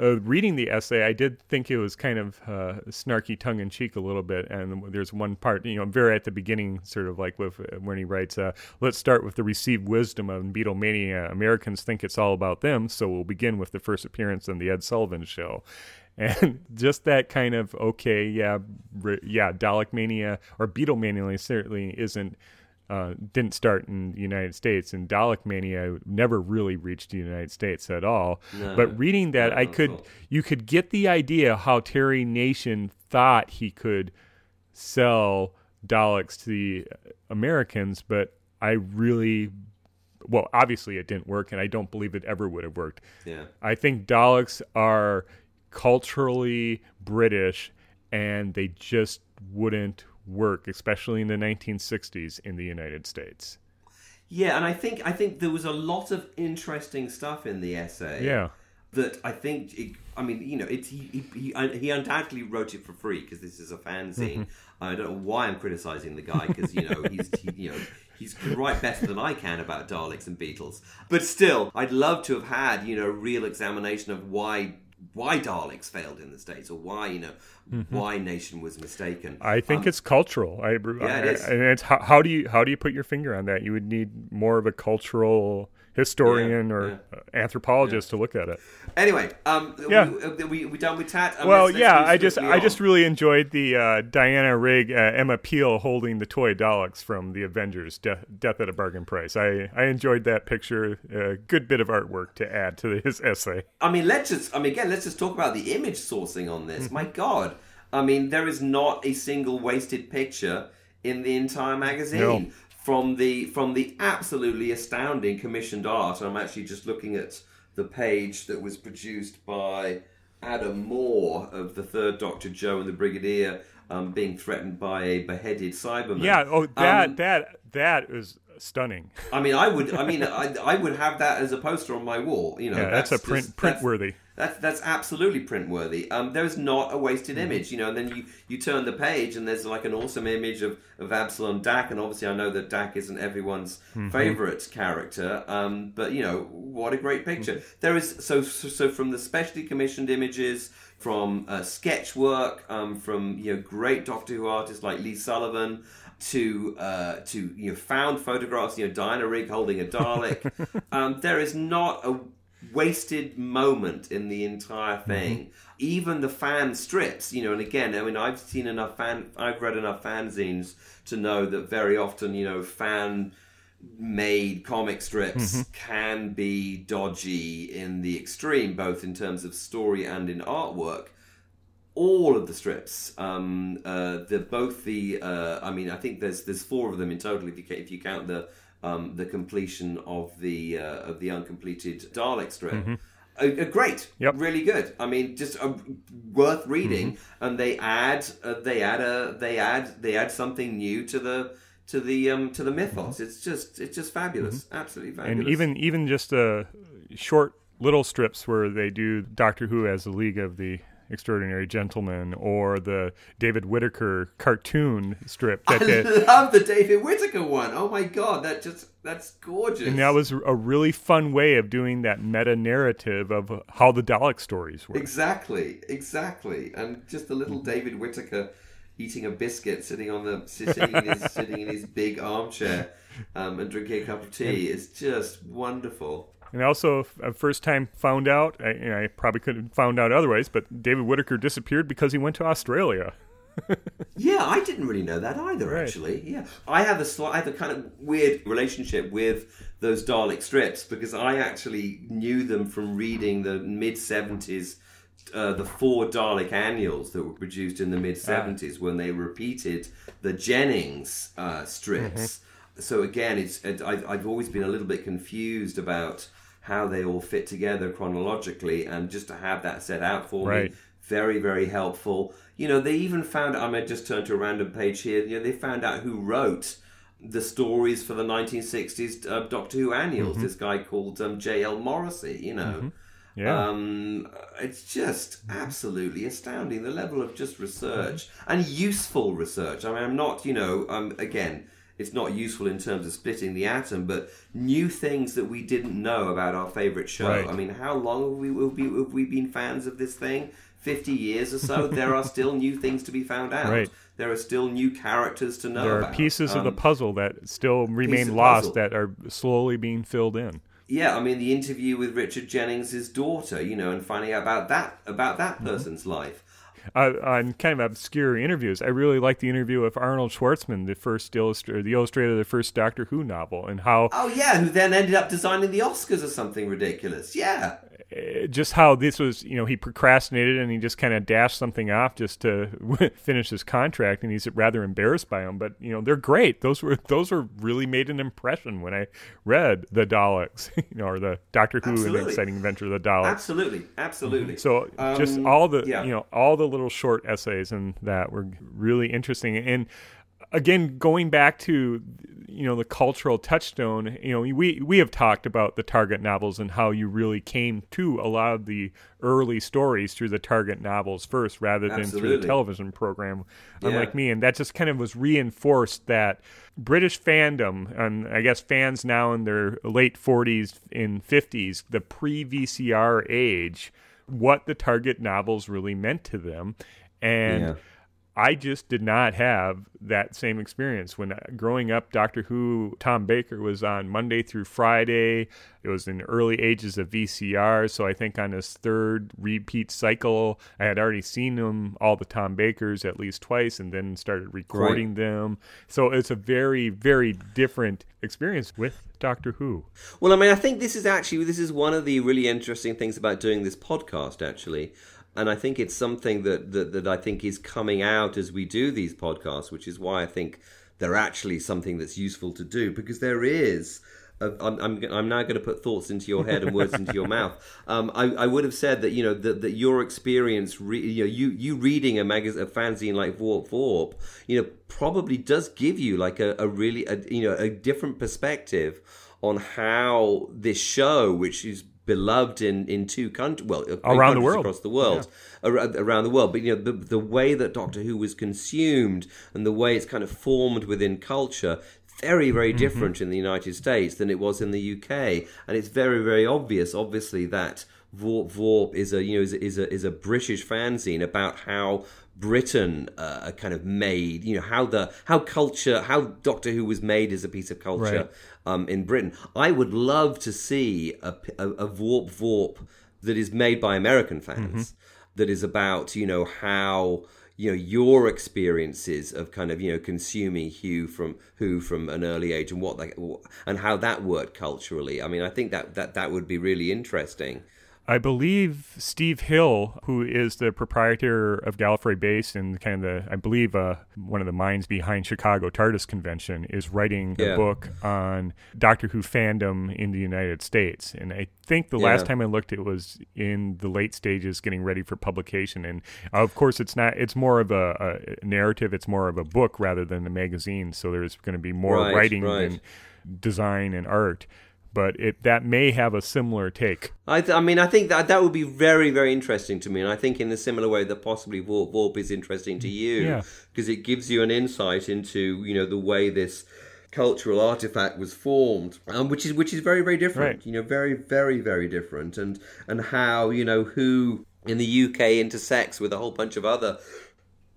uh, reading the essay, I did think it was kind of uh, snarky, tongue in cheek a little bit. And there's one part, you know, very at the beginning, sort of like with uh, when he writes, uh, "Let's start with the received wisdom of Beatlemania. Americans think it's all about them, so we'll begin with the first appearance on the Ed Sullivan Show." And just that kind of okay, yeah, yeah, Dalek mania or Beatlemania certainly isn't uh, didn't start in the United States, and Dalek Mania never really reached the United States at all. but reading that, No, I could all. you could get the idea how Terry Nation thought he could sell Daleks to the Americans, but I really, well, obviously it didn't work, and I don't believe it ever would have worked. yeah. I think Daleks are culturally British and they just wouldn't work, especially in the 1960s in the United States. Yeah, and I think I think there was a lot of interesting stuff in the essay. Yeah. That I think, it, I mean, you know, it's he he, he, he undoubtedly wrote it for free because this is a fanzine. Mm-hmm. I don't know why I'm criticizing the guy because you know he's he, you know he's can write better than I can about Daleks and Beatles. But still, I'd love to have had you know real examination of why why Daleks failed in the states or why you know mm-hmm. why Nation was mistaken. I think um, it's cultural. I, Yeah, it is. and it's how, how do you how do you put your finger on that? You would need more of a cultural historian Yeah, or yeah. anthropologist to look at it. Anyway, um, Yeah. we, we, we done with Tat? Um, well, let's- let's yeah, I just I on. just really enjoyed the uh, Diana Rigg, uh, Emma Peel holding the toy Daleks from the Avengers, De- Death at a Bargain Price. I I enjoyed that picture. A good bit of artwork to add to his essay. I mean, let's just. I mean, again, let's just talk about the image sourcing on this. Mm-hmm. My God, I mean, there is not a single wasted picture in the entire magazine. No. From the from the absolutely astounding commissioned art, I'm actually just looking at the page that was produced by Adam Moore of the Third Doctor, Joe and the Brigadier, um, being threatened by a beheaded Cyberman. Yeah. Oh, that Um, that that is stunning. I mean, I would. I mean, I, I would have that as a poster on my wall. You know, Yeah, that's, a just- print that's- print worthy. That's that's absolutely print worthy. Um, there is not a wasted Mm-hmm. image, you know. And then you, you turn the page, and there's like an awesome image of, of Abslom Daak. And obviously, I know that Daak isn't everyone's Mm-hmm. favorite character, um, but you know what a great picture. Mm-hmm. There is so so, so from the specially commissioned images, from uh, sketch work, um, from you know great Doctor Who artists like Lee Sullivan. To uh, to you know found photographs, you know Diana Rigg holding a Dalek. um, there is not a wasted moment in the entire thing. Even the fan strips, you know, and again, I mean, I've seen enough fan, I've read enough fanzines to know that very often, you know, fan made comic strips can be dodgy in the extreme, both in terms of story and in artwork all of the strips. Um, uh, the both the uh, I mean I think there's there's four of them in total if you if you count the um, the completion of the uh, of the uncompleted Dalek strip. Uh, uh, great, Yep. really good. I mean, just uh, worth reading, and they add uh, they add a they add they add something new to the to the um, to the mythos. It's just it's just fabulous, absolutely fabulous. and even even just uh, short little strips where they do Doctor Who as the League of the Extraordinary Gentlemen or the David Whitaker cartoon strip that I they, love the David Whitaker one. Oh my god, that just that's gorgeous. and that was a really fun way of doing that meta narrative of how the Dalek stories were. Exactly, exactly, and just the little David Whitaker eating a biscuit, sitting on the sitting in his sitting in his big armchair, um, and drinking a cup of tea is just wonderful. And also, a first time found out, I, you know, I probably couldn't have found out otherwise, but David Whitaker disappeared because he went to Australia. Yeah, I didn't really know that either. Right. Actually, yeah, I have a slight, I have a kind of weird relationship with those Dalek strips because I actually knew them from reading the mid seventies. Uh, the four Dalek annuals that were produced in the mid 70s when they repeated the Jennings uh, strips. So again, it's it, I've, I've always been a little bit confused about how they all fit together chronologically, and just to have that set out for Right. me very very helpful you know they even found i might just turn to a random page here you know they found out who wrote the stories for the 1960s uh, doctor who annuals this guy called um, j.l morrissey you know Yeah. um, it's just absolutely astounding the level of just research and useful research. I mean, I'm not, you know, um, again, it's not useful in terms of splitting the atom, but new things that we didn't know about our favorite show. Right. I mean, how long have we, have we have we been fans of this thing? 50 years or so, there are still new things to be found out. Right. There are still new characters to know there are about. pieces of the Um, puzzle that still remain puzzle. lost that are slowly being filled in. yeah, I mean the interview with Richard Jennings' daughter, you know, and finding out about that about that Mm-hmm. person's life. Uh, on kind of obscure interviews. I really like the interview with Arnold Schwartzman, the first illustrator, the illustrator of the first Doctor Who novel, and how Oh yeah, who then ended up designing the Oscars or something ridiculous. Yeah. Uh, just how this was. You know, he procrastinated and he just kind of dashed something off just to finish his contract, and he's rather embarrassed by them. But you know, they're great. Those were those were really made an impression when I read the Daleks, you know, or the Doctor Who and the exciting adventure of the Daleks. Absolutely, absolutely. So just Um, all the yeah. you know all the little short essays and that were really interesting. And again, going back to you know the cultural touchstone, you know we we have talked about the Target novels and how you really came to a lot of the early stories through the Target novels first, rather than through the television program. Yeah. Unlike me, and that just kind of was reinforced that British fandom, and I guess fans now in their late 40s and 50s, the pre VCR age, what the Target novels really meant to them. And Yeah. I just did not have that same experience when uh, growing up. Doctor Who, Tom Baker was on Monday through Friday. It was in the early ages of VCR, so I think on his third repeat cycle, I had already seen him all the Tom Bakers at least twice, and then started recording them. So it's a very, very different experience with Doctor Who. Well, I mean, I think this is actually this is one of the really interesting things about doing this podcast, actually. And I think it's something that, that, that I think is coming out as we do these podcasts, which is why I think they're actually something that's useful to do because there is. i I'm, I'm, I'm now going to put thoughts into your head and words into your mouth. Um, I, I would have said that you know that, that your experience, re, you know, you you reading a magazine, a fanzine like Vworp Vworp, you know, probably does give you like a, a really, a, you know, a different perspective on how this show, which is beloved in in two countries, well, Around the world. across the world, ar- around the world. But you know, the the way that Doctor Who was consumed and the way it's kind of formed within culture. Very, very Mm-hmm. different in the United States than it was in the UK, and it's very, very obvious, obviously, that Vworp Vworp is a you know is, a- is a is a British fanzine about how Britain uh, kind of made you know how the how culture how Doctor Who was made as a piece of culture Right. um, in Britain. I would love to see a, a, a Vworp Vworp that is made by American fans that is about you know how you know your experiences of kind of you know consuming Hugh from Who from an early age and what they and how that worked culturally. I mean, I think that that that would be really interesting. I believe Steve Hill, who is the proprietor of Gallifrey Base and kind of the, I believe, uh, one of the minds behind Chicago TARDIS Convention, is writing a book on Doctor Who fandom in the United States. And I think the last time I looked, it was in the late stages, getting ready for publication. And of course, it's not. It's more of a, a narrative. It's more of a book rather than a magazine. So there's going to be more Right, writing right. than design and art. But it that may have a similar take. I, th- I mean, I think that that would be very, very interesting to me, and I think in a similar way that possibly Vworp Vworp is interesting to you, Yeah. because it gives you an insight into you know the way this cultural artifact was formed, um, which is which is very, very different. Right. You know, very, very, very different, and and how you know who in the UK intersects with a whole bunch of other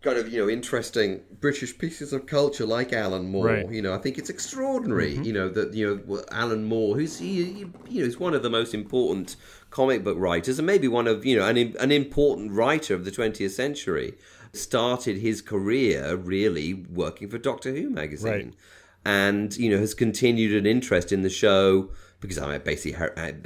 kind of you know interesting British pieces of culture like Alan Moore. Right. You know, I think it's extraordinary. Mm-hmm. You know that you know Alan Moore, who's he, you know, he's one of the most important comic book writers, and maybe one of you know an an important writer of the 20th century. Started his career really working for Doctor Who magazine, Right. And you know has continued an interest in the show because I mean, basically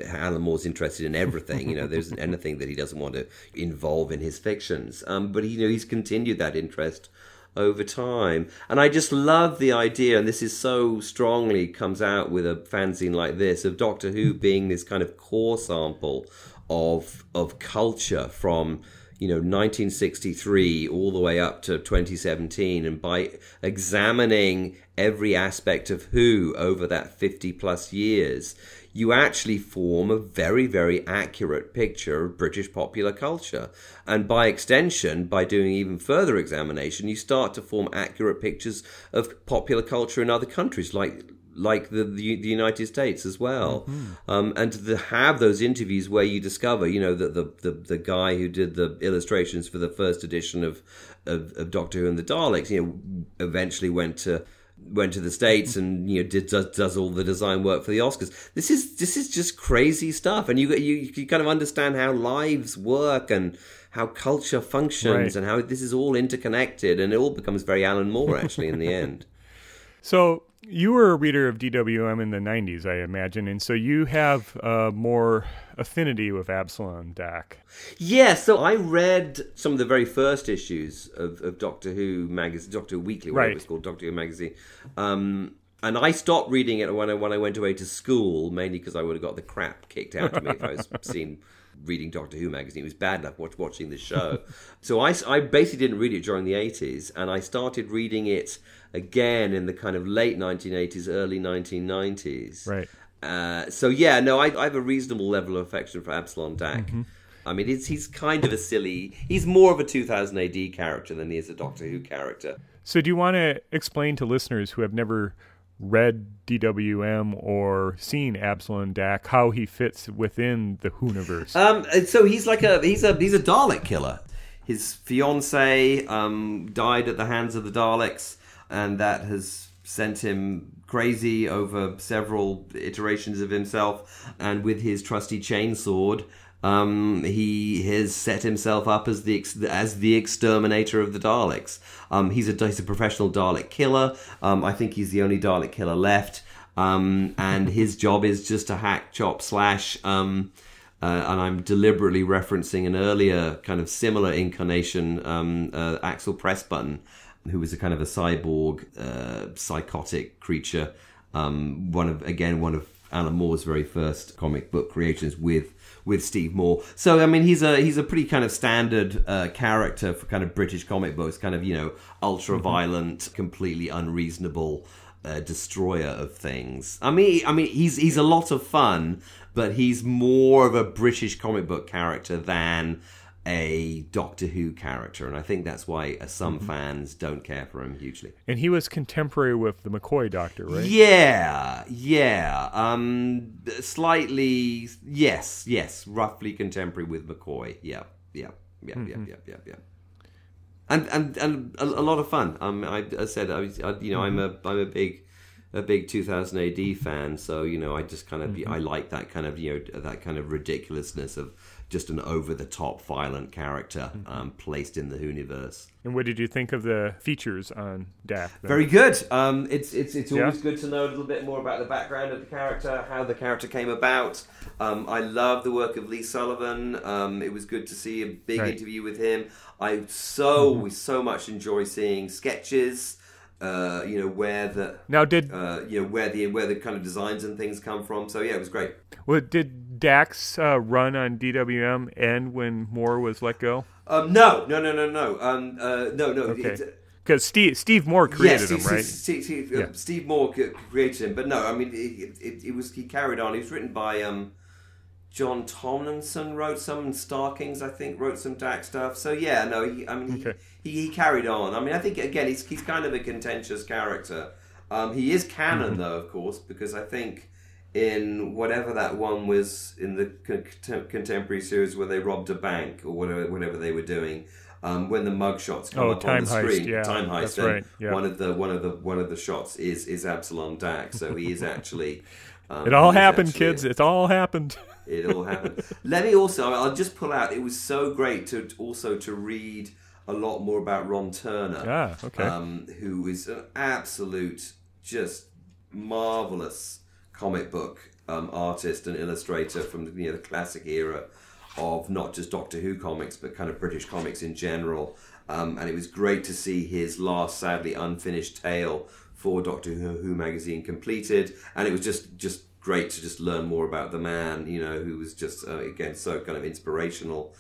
Alan Moore's interested in everything. You know, there isn't anything that he doesn't want to involve in his fictions. Um, but you know, he's continued that interest over time, and I just love the idea. And this is so strongly comes out with a fanzine like this of Doctor Who being this kind of core sample of of culture from you know 1963 all the way up to 2017 and by examining every aspect of who over that 50 plus years you actually form a very very accurate picture of british popular culture. And by extension by doing even further examination you start to form accurate pictures of popular culture in other countries like like the, the the United States as well, um, and to have those interviews where you discover, you know, that the, the the guy who did the illustrations for the first edition of, of of Doctor Who and the Daleks, you know, eventually went to went to the states and you know did does, does all the design work for the Oscars. This is this is just crazy stuff, and you you you kind of understand how lives work and how culture functions Right. and how this is all interconnected, and it all becomes very Alan Moore actually in the end. So you were a reader of DWM in the '90s, I imagine, and so you have uh, more affinity with Abslom Daak. Yeah, so I read some of the very first issues of, of Doctor Who magazine, Doctor Who Weekly, whatever Right. it's called, Doctor Who magazine. Um, and I stopped reading it when I when I went away to school, mainly because I would have got the crap kicked out of me if I was seen reading Doctor Who magazine. It was bad enough watch, watching the show. so I, I basically didn't read it during the 80s, and I started reading it again in the kind of late 1980s, early 1990s. Right. Uh, so yeah, no, I, I have a reasonable level of affection for Abslom Daak. Mm-hmm. I mean, he's he's kind of a silly. He's more of a 2000 AD character than he is a Doctor Who character. So do you want to explain to listeners who have never read DWM or seen Abslom Daak how he fits within the Whoniverse? Um, so he's like a he's a he's a Dalek killer. His fiance um, died at the hands of the Daleks, and that has sent him crazy over several iterations of himself. And with his trusty chainsword, um, he has set himself up as the ex- as the exterminator of the Daleks. Um, he's a he's a professional Dalek killer. Um, I think he's the only Dalek killer left. Um, and his job is just to hack, chop, slash. Um, uh, and I'm deliberately referencing an earlier kind of similar incarnation, um, uh, Axel who was a kind of a cyborg, uh, psychotic creature. Um, one of again one of Alan Moore's very first comic book creations with with Steve Moore. So I mean, he's a he's a pretty kind of standard uh, character for kind of British comic books, kind of you know ultra violent, completely unreasonable. uh, destroyer of things. I mean, I mean, he's he's a lot of fun, but he's more of a British comic book character than a Doctor Who character, and I think that's why uh, some fans don't care for him hugely. And he was contemporary with the McCoy Doctor, right? Yeah, yeah. Um, slightly, yes, yes, roughly contemporary with McCoy. Yeah, yeah, yeah, yeah, yeah, yeah, yeah. And and and a, a lot of fun. Um, I, I said, I, was, I you know, I'm a I'm a big a big 2000 AD fan, so you know, I just kind of I like that kind of you know that kind of ridiculousness of just an over the top violent character um, placed in the Whoniverse. And what did you think of the features on then? Very good. Um, it's it's it's always Yeah. good to know a little bit more about the background of the character, how the character came about. Um, I love the work of Lee Sullivan. Um, it was good to see a big Right. interview with him. I so we so much enjoy seeing sketches. Uh, you know where the Now, did uh, you know where the where the kind of designs and things come from. So yeah, it was great. well, did Daak's uh, run on DWM end when Moore was let go? Um, no, no, no, no, no. Um, uh, no, no. Okay. Because Steve Steve Moore created yeah, him, Steve, right? Steve, Steve, uh, Yeah. Steve Moore created him, but no, I mean, it, it, it was he carried on. He was written by um, John Tomlinson. Wrote some Star Kings, I think. Wrote some Daak's stuff. So yeah, no, he, I mean, Okay. he, he carried on. I mean, I think again, he's he's kind of a contentious character. Um, he is canon Mm-hmm. though, of course, because I think in whatever that one was in the con- contemporary series where they robbed a bank or whatever whatever they were doing. Um, when the mugshots come Oh, up on the Heist, screen, yeah, time heist. right, yeah. One of the one of the one of the shots is is Abslom Daak, so he is actually. Um, It all happened, actually- kids. It all happened. It all happened. Let me also. I'll just pull out. It was so great to also to read a lot more about Ron Turner. Ah, okay. Um, who is an absolute, just marvelous comic book um, artist and illustrator from you know, the classic era of not just Doctor Who comics, but kind of British comics in general. Um, and it was great to see his last, sadly unfinished tale for Doctor Who, Who magazine completed, and it was just just great to just learn more about the man, you know, who was just uh, again so kind of inspirational.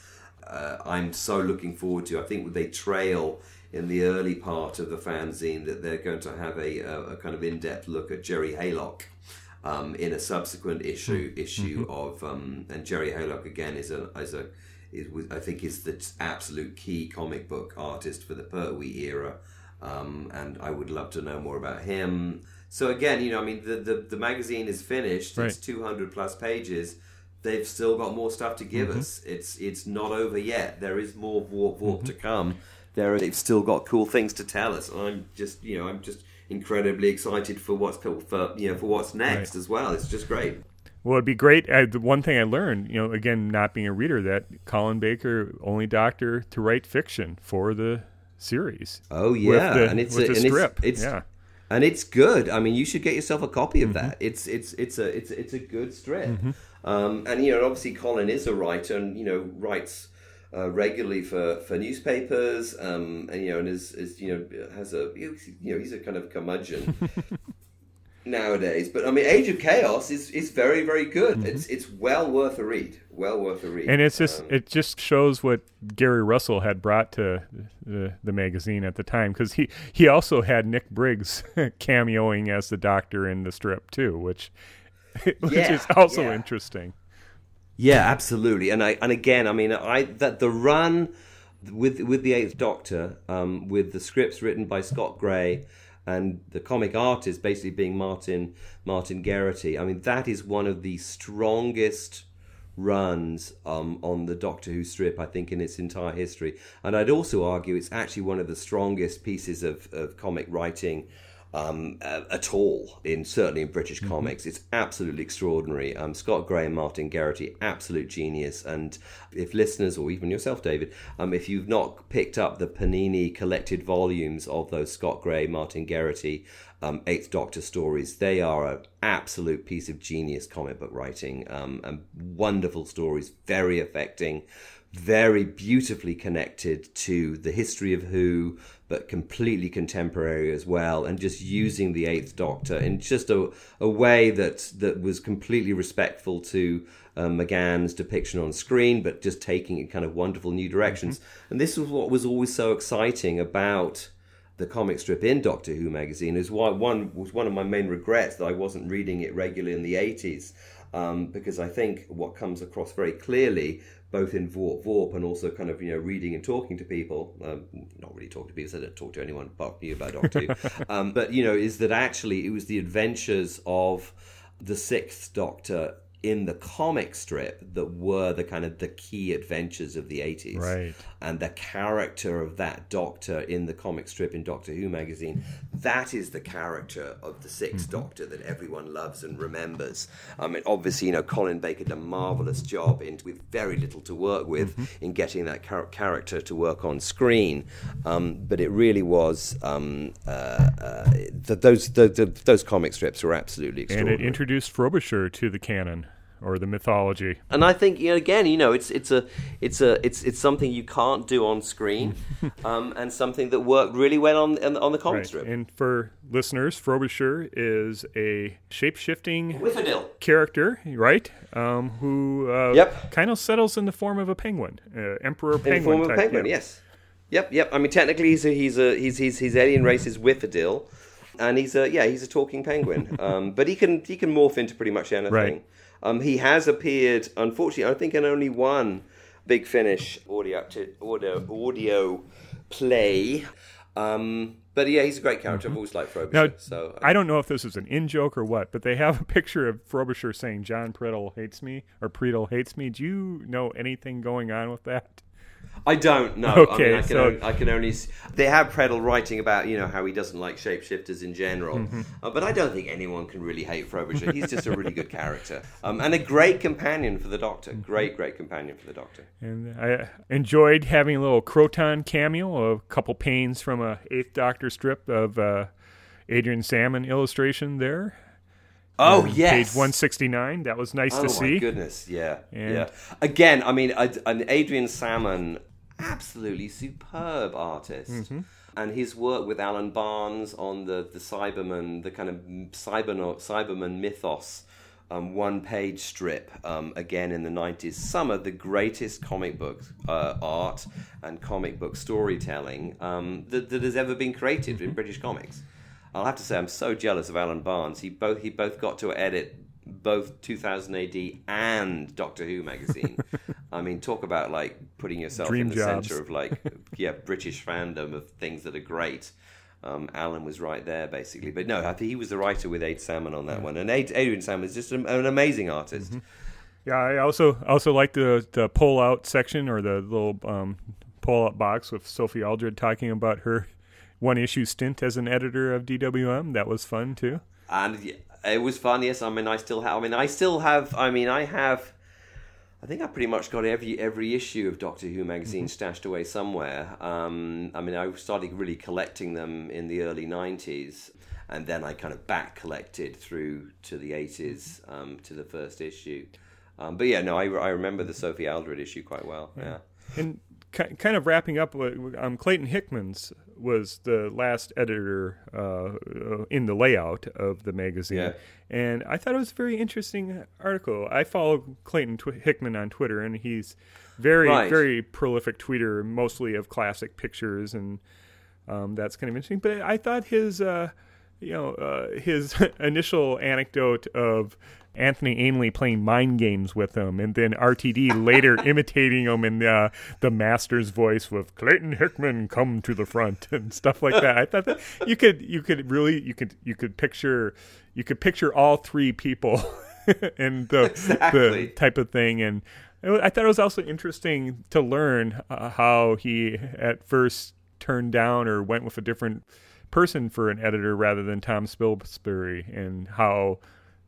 Uh, I'm so looking forward to. I think they trail in the early part of the fanzine that they're going to have a, a, a kind of in-depth look at Gerry Haylock um, in a subsequent issue issue of um, and Gerry Haylock again is a is a is I think is the absolute key comic book artist for the Pertwee era, um, and I would love to know more about him. So again, you know, I mean, the the, the magazine is finished; it's two hundred plus pages. They've still got more stuff to Mm-hmm. give us. It's it's not over yet. There is more Vworp Vworp to come. There, they've still got cool things to tell us. I'm just, you know, I'm just incredibly excited for what's for you know for what's next Right. as well. It's just great. Well, it'd be great. Uh, the one thing I learned, you know, again, not being a reader, that Colin Baker only doctor to write fiction for the series. Oh yeah, the- and it's a, and strip. It's, it's Yeah. and it's good. I mean, you should get yourself a copy Mm-hmm. of that. It's it's it's a it's it's a good strip. Um, and you know, obviously, Colin is a writer, and you know, writes uh, regularly for for newspapers. Um, and you know, and is, is you know has a you know he's a kind of curmudgeon. Nowadays, but I mean, Age of Chaos is, is very very good. It's it's well worth a read. Well worth a read. Mm-hmm. And it's just Um, it just shows what Gary Russell had brought to the, the magazine at the time because he he also had Nick Briggs cameoing as the Doctor in the strip too, which which Yeah, is also yeah. interesting. Yeah, absolutely. And I and again, I mean, I that the run with with the Eighth Doctor, um, with the scripts written by Scott Gray and the comic artist basically being Martin Martin Geraghty. I mean, that is one of the strongest runs um, on the Doctor Who strip, I think, in its entire history. And I'd also argue it's actually one of the strongest pieces of, of comic writing um, at all in certainly in British comics. It's absolutely extraordinary. Um, Scott Gray and Martin Geraghty, absolute genius. And if listeners or even yourself, David, um, if you've not picked up the Panini collected volumes of those Scott Gray, Martin Geraghty, um, Eighth Doctor stories, they are an absolute piece of genius comic book writing um, and wonderful stories, very affecting very beautifully connected to the history of Who, but completely contemporary as well, and just using the Eighth Doctor in just a, a way that that was completely respectful to um, McGann's depiction on screen, but just taking it kind of wonderful new directions. And this was what was always so exciting about the comic strip in Doctor Who magazine is why one was one of my main regrets that I wasn't reading it regularly in the eighties, um, because I think what comes across very clearly, both in Vworp Vworp and also kind of you know reading and talking to people, um, not really talking to people, so I don't talk to anyone from you about Doctor Who, um, but you know is that actually it was the adventures of the Sixth Doctor in the comic strip that were the kind of the key adventures of the 80s Right. and the character of that doctor in the comic strip in Doctor Who magazine that is the character of the 6th doctor that everyone loves and remembers. I mean obviously you know Colin Baker did a marvelous job in with very little to work with in getting that char- character to work on screen. Um, but it really was um, uh, uh, th- those the, the, those comic strips were absolutely extraordinary. And it introduced Frobisher to the canon or the mythology. and I think you know again, you know, it's it's a it's a it's it's something you can't do on screen, um, and something that worked really well on on, the comic Right. strip. And for listeners, Frobisher is a shape shifting character, right? Um, who uh, Yep. kind of settles in the form of a penguin, uh, emperor In penguin. the form of a penguin, yeah. yes. Yep, yep. I mean, technically, he's a, he's a he's he's his alien race is Whifferdill, and he's a yeah he's a talking penguin. um, but he can he can morph into pretty much anything. Right. Um, he has appeared, unfortunately, I think in only one Big Finish audio audio audio play. Um, but yeah, he's a great character. I've always liked Frobisher. Mm-hmm. Now, so I don't know if this is an in joke or what, but they have a picture of Frobisher saying John Priddle hates me or Priedel hates me. Do you know anything going on with that? I don't know. I, mean, I, can so- only, I can only. They have Predel writing about you know how he doesn't like shapeshifters in general, Mm-hmm. uh, but I don't think anyone can really hate Frobisher. He's just a really good character um, and a great companion for the Doctor. Mm-hmm. Great, great companion for the Doctor. And I enjoyed having a little Kroton cameo, a couple panes from a Eighth Doctor strip of uh, Adrian Salmon illustration there. Oh yes, page one sixty nine. That was nice Oh to my see. goodness, yeah, And- yeah. Again, I mean, an Adrian Salmon, absolutely superb artist, Mm-hmm. and his work with Alan Barnes on the the Cyberman, the kind of Cyberno- Cyberman mythos. Um, one page strip um, again in the 90s. Some of the greatest comic book uh, art and comic book storytelling um, that, that has ever been created in British comics. I'll have to say I'm so jealous of Alan Barnes. He both he both got to edit both 2000 AD and Doctor Who magazine. I mean, talk about like putting yourself Dream in the jobs. center of like yeah British fandom of things that are great. Um, Alan was right there basically, but no, I think he was the writer with Ade Salmon on that one, and Aid, Adrian Salmon is just an, an amazing artist. Mm-hmm. Yeah, I also also like the the pull out section or the little um, pull out box with Sophie Aldred talking about her one issue stint as an editor of DWM. That was fun too. and it was fun. Yes, I mean, I still have. I mean, I still have. I mean, I have. I think I pretty much got every every issue of Doctor Who magazine stashed away somewhere. Um, I mean, I started really collecting them in the early '90s, and then I kind of back collected through to the '80s um, to the first issue. Um, but yeah, no, I, I remember the Sophie Aldred issue quite well. Yeah. And ki- kind of wrapping up, with- um, Clayton Hickman's was the last editor uh, in the layout of the magazine, Yeah. and I thought it was a very interesting article. I follow Clayton Tw- Hickman on Twitter, and he's very Right. very prolific tweeter, mostly of classic pictures, and um, that's kind of interesting. But I thought his uh, you know uh, his initial anecdote of Anthony Ainley playing mind games with him, and then RTD later imitating him in uh, the master's voice with Clayton Hickman come to the front and stuff like that. I thought that you could you could really you could you could picture you could picture all three people and the Exactly. the type of thing and. I thought it was also interesting to learn uh, how he at first turned down or went with a different person for an editor rather than Tom Spilsbury, and how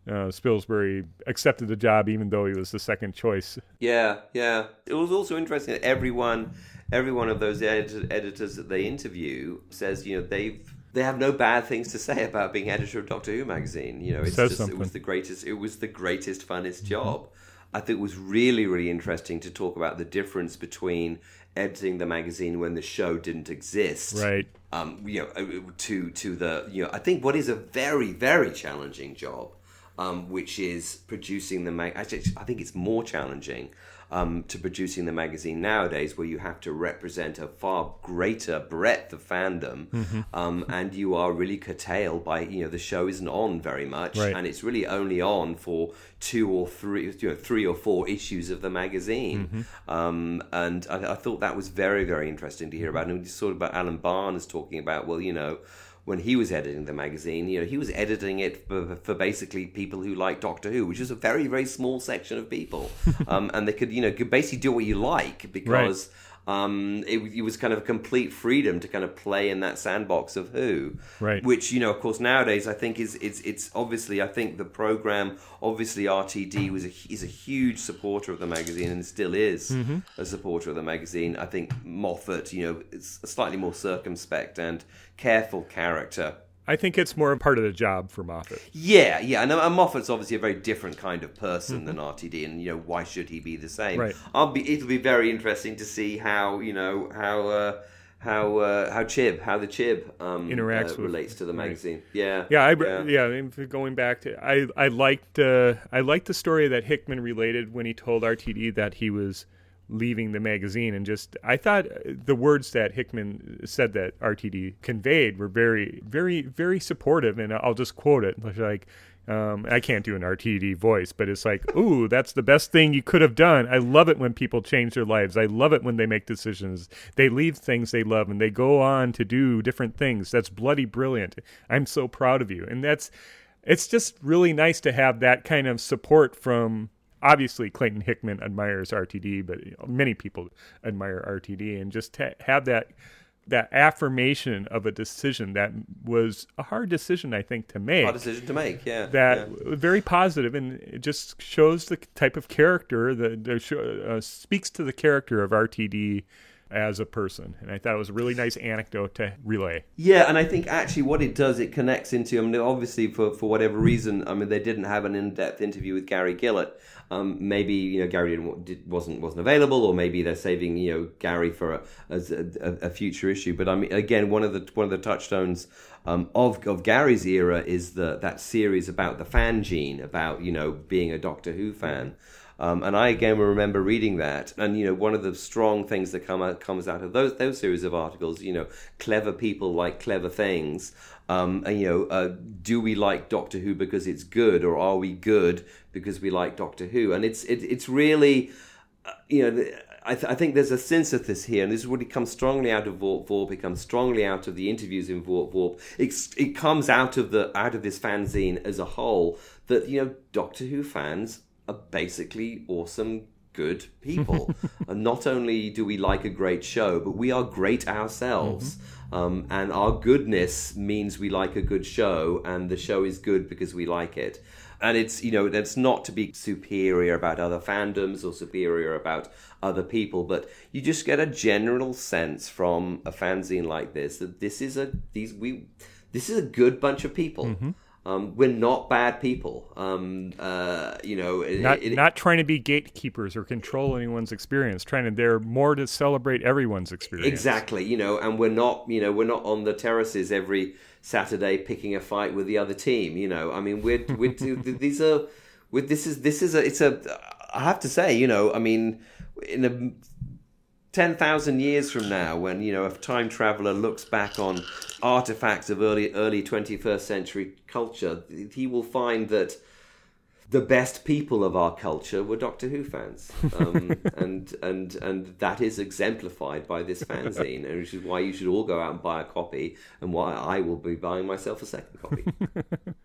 uh, Spilsbury accepted the job even though he was the second choice. Yeah, yeah. It was also interesting that everyone, every one of those edit- editors that they interview says, you know, they've they have no bad things to say about being editor of Doctor Who magazine. You know, it's Says just it was the greatest. It was the greatest, funnest job. I think it was really, really interesting to talk about the difference between editing the magazine when the show didn't exist, Right. um, you know, uh, to to the you know, I think what is a very very challenging job, um, which is producing the mag. Actually, I think it's more challenging, um, to producing the magazine nowadays, where you have to represent a far greater breadth of fandom, Mm-hmm. um, and you are really curtailed by you know the show isn't on very much, Right. and it's really only on for two or three, you know, three or four issues of the magazine. Mm-hmm. Um, and I, I thought that was very, very interesting to hear about. And we just sort of about Alan Barnes talking about, well, you know, when he was editing the magazine, you know, he was editing it for, for basically people who like Doctor Who, which is a very, very small section of people. um, and they could, you know, could basically do what you like because um, it, it was kind of a complete freedom to kind of play in that sandbox of Who. Right. Which, you know, of course, nowadays I think is it's it's obviously I think the program obviously RTD was a is a huge supporter of the magazine and still is Mm-hmm. a supporter of the magazine. I think Moffat, you know, is a slightly more circumspect and careful character. I think it's more a part of the job for Moffat. Yeah, yeah, and, and Moffat's obviously a very different kind of person than RTD, and you know why should he be the same? Right. I'll be. It'll be very interesting to see how you know how uh, how uh, how Chib how the Chib um, Interacts uh, with- relates to the right. magazine. Yeah, Yeah, I, yeah. Mean, going back to, I, I liked, uh, I liked the story that Hickman related when he told RTD that he was leaving the magazine, and just, I thought the words that Hickman said that RTD conveyed were very, very, very supportive, and I'll just quote it, like. Um, I can't do an RTD voice, but it's like, ooh, that's the best thing you could have done. I love it when people change their lives. I love it when they make decisions. They leave things they love and they go on to do different things. That's bloody brilliant. I'm so proud of you. And that's, it's just really nice to have that kind of support from. Obviously, Clayton Hickman admires RTD, but you know, many people admire RTD, and just to have that that affirmation of a decision that was a hard decision, I think, to make hard decision to make. Yeah, that yeah. very positive and it just shows the type of character that that uh, speaks to the character of RTD as a person and I thought it was a really nice anecdote to relay. Yeah, and I think actually what it does, it connects into. I mean, obviously for for whatever reason, I mean, they didn't have an in depth interview with Gary Gillatt. Um, maybe you know Gary didn't, did, wasn't wasn't available, or maybe they're saving you know Gary for a, a, a future issue. But I mean, again, one of the one of the touchstones um, of of Gary's era is the that series about the fan gene, about you know being a Doctor Who fan. Um, and I again remember reading that, and you know, one of the strong things that come out, comes out of those those series of articles, you know, clever people like clever things. Um, and you know, uh, do we like Doctor Who because it's good, or are we good because we like Doctor Who? And it's it, it's really, uh, you know. I, th- I think there's a synthesis here, and this really comes strongly out of Vworp Vworp. It comes strongly out of the interviews in Vworp Vworp. It's, it comes out of the out of this fanzine as a whole that you know Doctor Who fans are basically awesome, good people. and not only do we like a great show, but we are great ourselves. Um, and our goodness means we like a good show, and the show is good because we like it. And it's you know that's not to be superior about other fandoms or superior about other people, but you just get a general sense from a fanzine like this that this is a these we this is a good bunch of people. Um, we're not bad people. Um, uh, you know, it- Not it- not trying to be gatekeepers or control anyone's experience, trying to they're more to celebrate everyone's experience. Exactly, you know, and we're not, you know, we're not on the terraces every Saturday picking a fight with the other team. You know, I mean, we're, we're these are, with this is this is a, it's a, I have to say, you know, I mean, in a ten thousand years from now, when you know a time traveler looks back on artifacts of early early twenty first century culture, he will find that the best people of our culture were Doctor Who fans, um, and and and that is exemplified by this fanzine, and which is why you should all go out and buy a copy, and why I will be buying myself a second copy.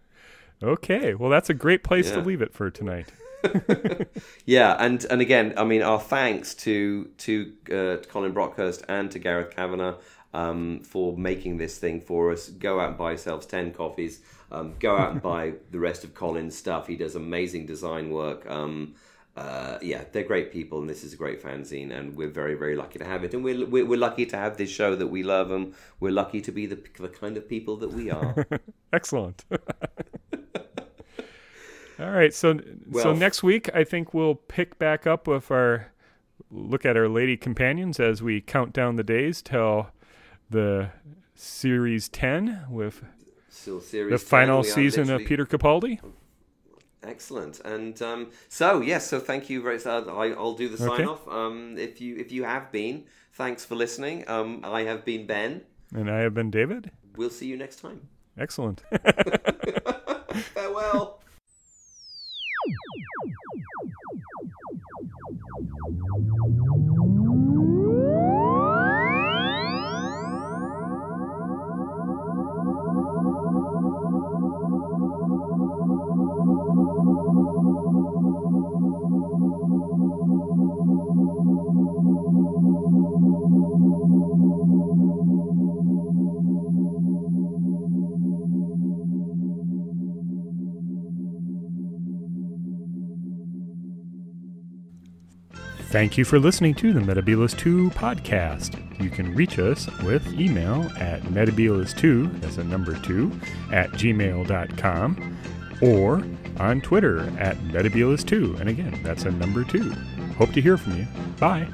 Okay, well that's a great place to leave it for tonight. yeah, and and again, I mean, our thanks to to uh, Colin Brockhurst and to Gareth Kavanagh um, for making this thing for us. Go out and buy yourselves ten coffees. Um, go out and buy the rest of Colin's stuff. He does amazing design work. Um, uh, yeah, they're great people, and this is a great fanzine, and we're very, very lucky to have it. And we're, we're, we're lucky to have this show that we love, and we're lucky to be the, the kind of people that we are. Excellent. All right, so so next week I think we'll pick back up with our look at our lady companions as we count down the days till the series 10 with Still series the 10, final season of Peter Capaldi. Excellent. And um, so, yes, so thank you very uh, I, I'll do the sign Okay. off. Um, if you if you have been, thanks for listening. Um, I have been Ben. And I have been David. We'll see you next time. Excellent. Farewell. Música Thank you for listening to the Metebelis 2 podcast. You can reach us with email at metebelis2, as a number 2, at gmail.com, or on Twitter at metebelis2, and again, that's a number 2. Hope to hear from you. Bye.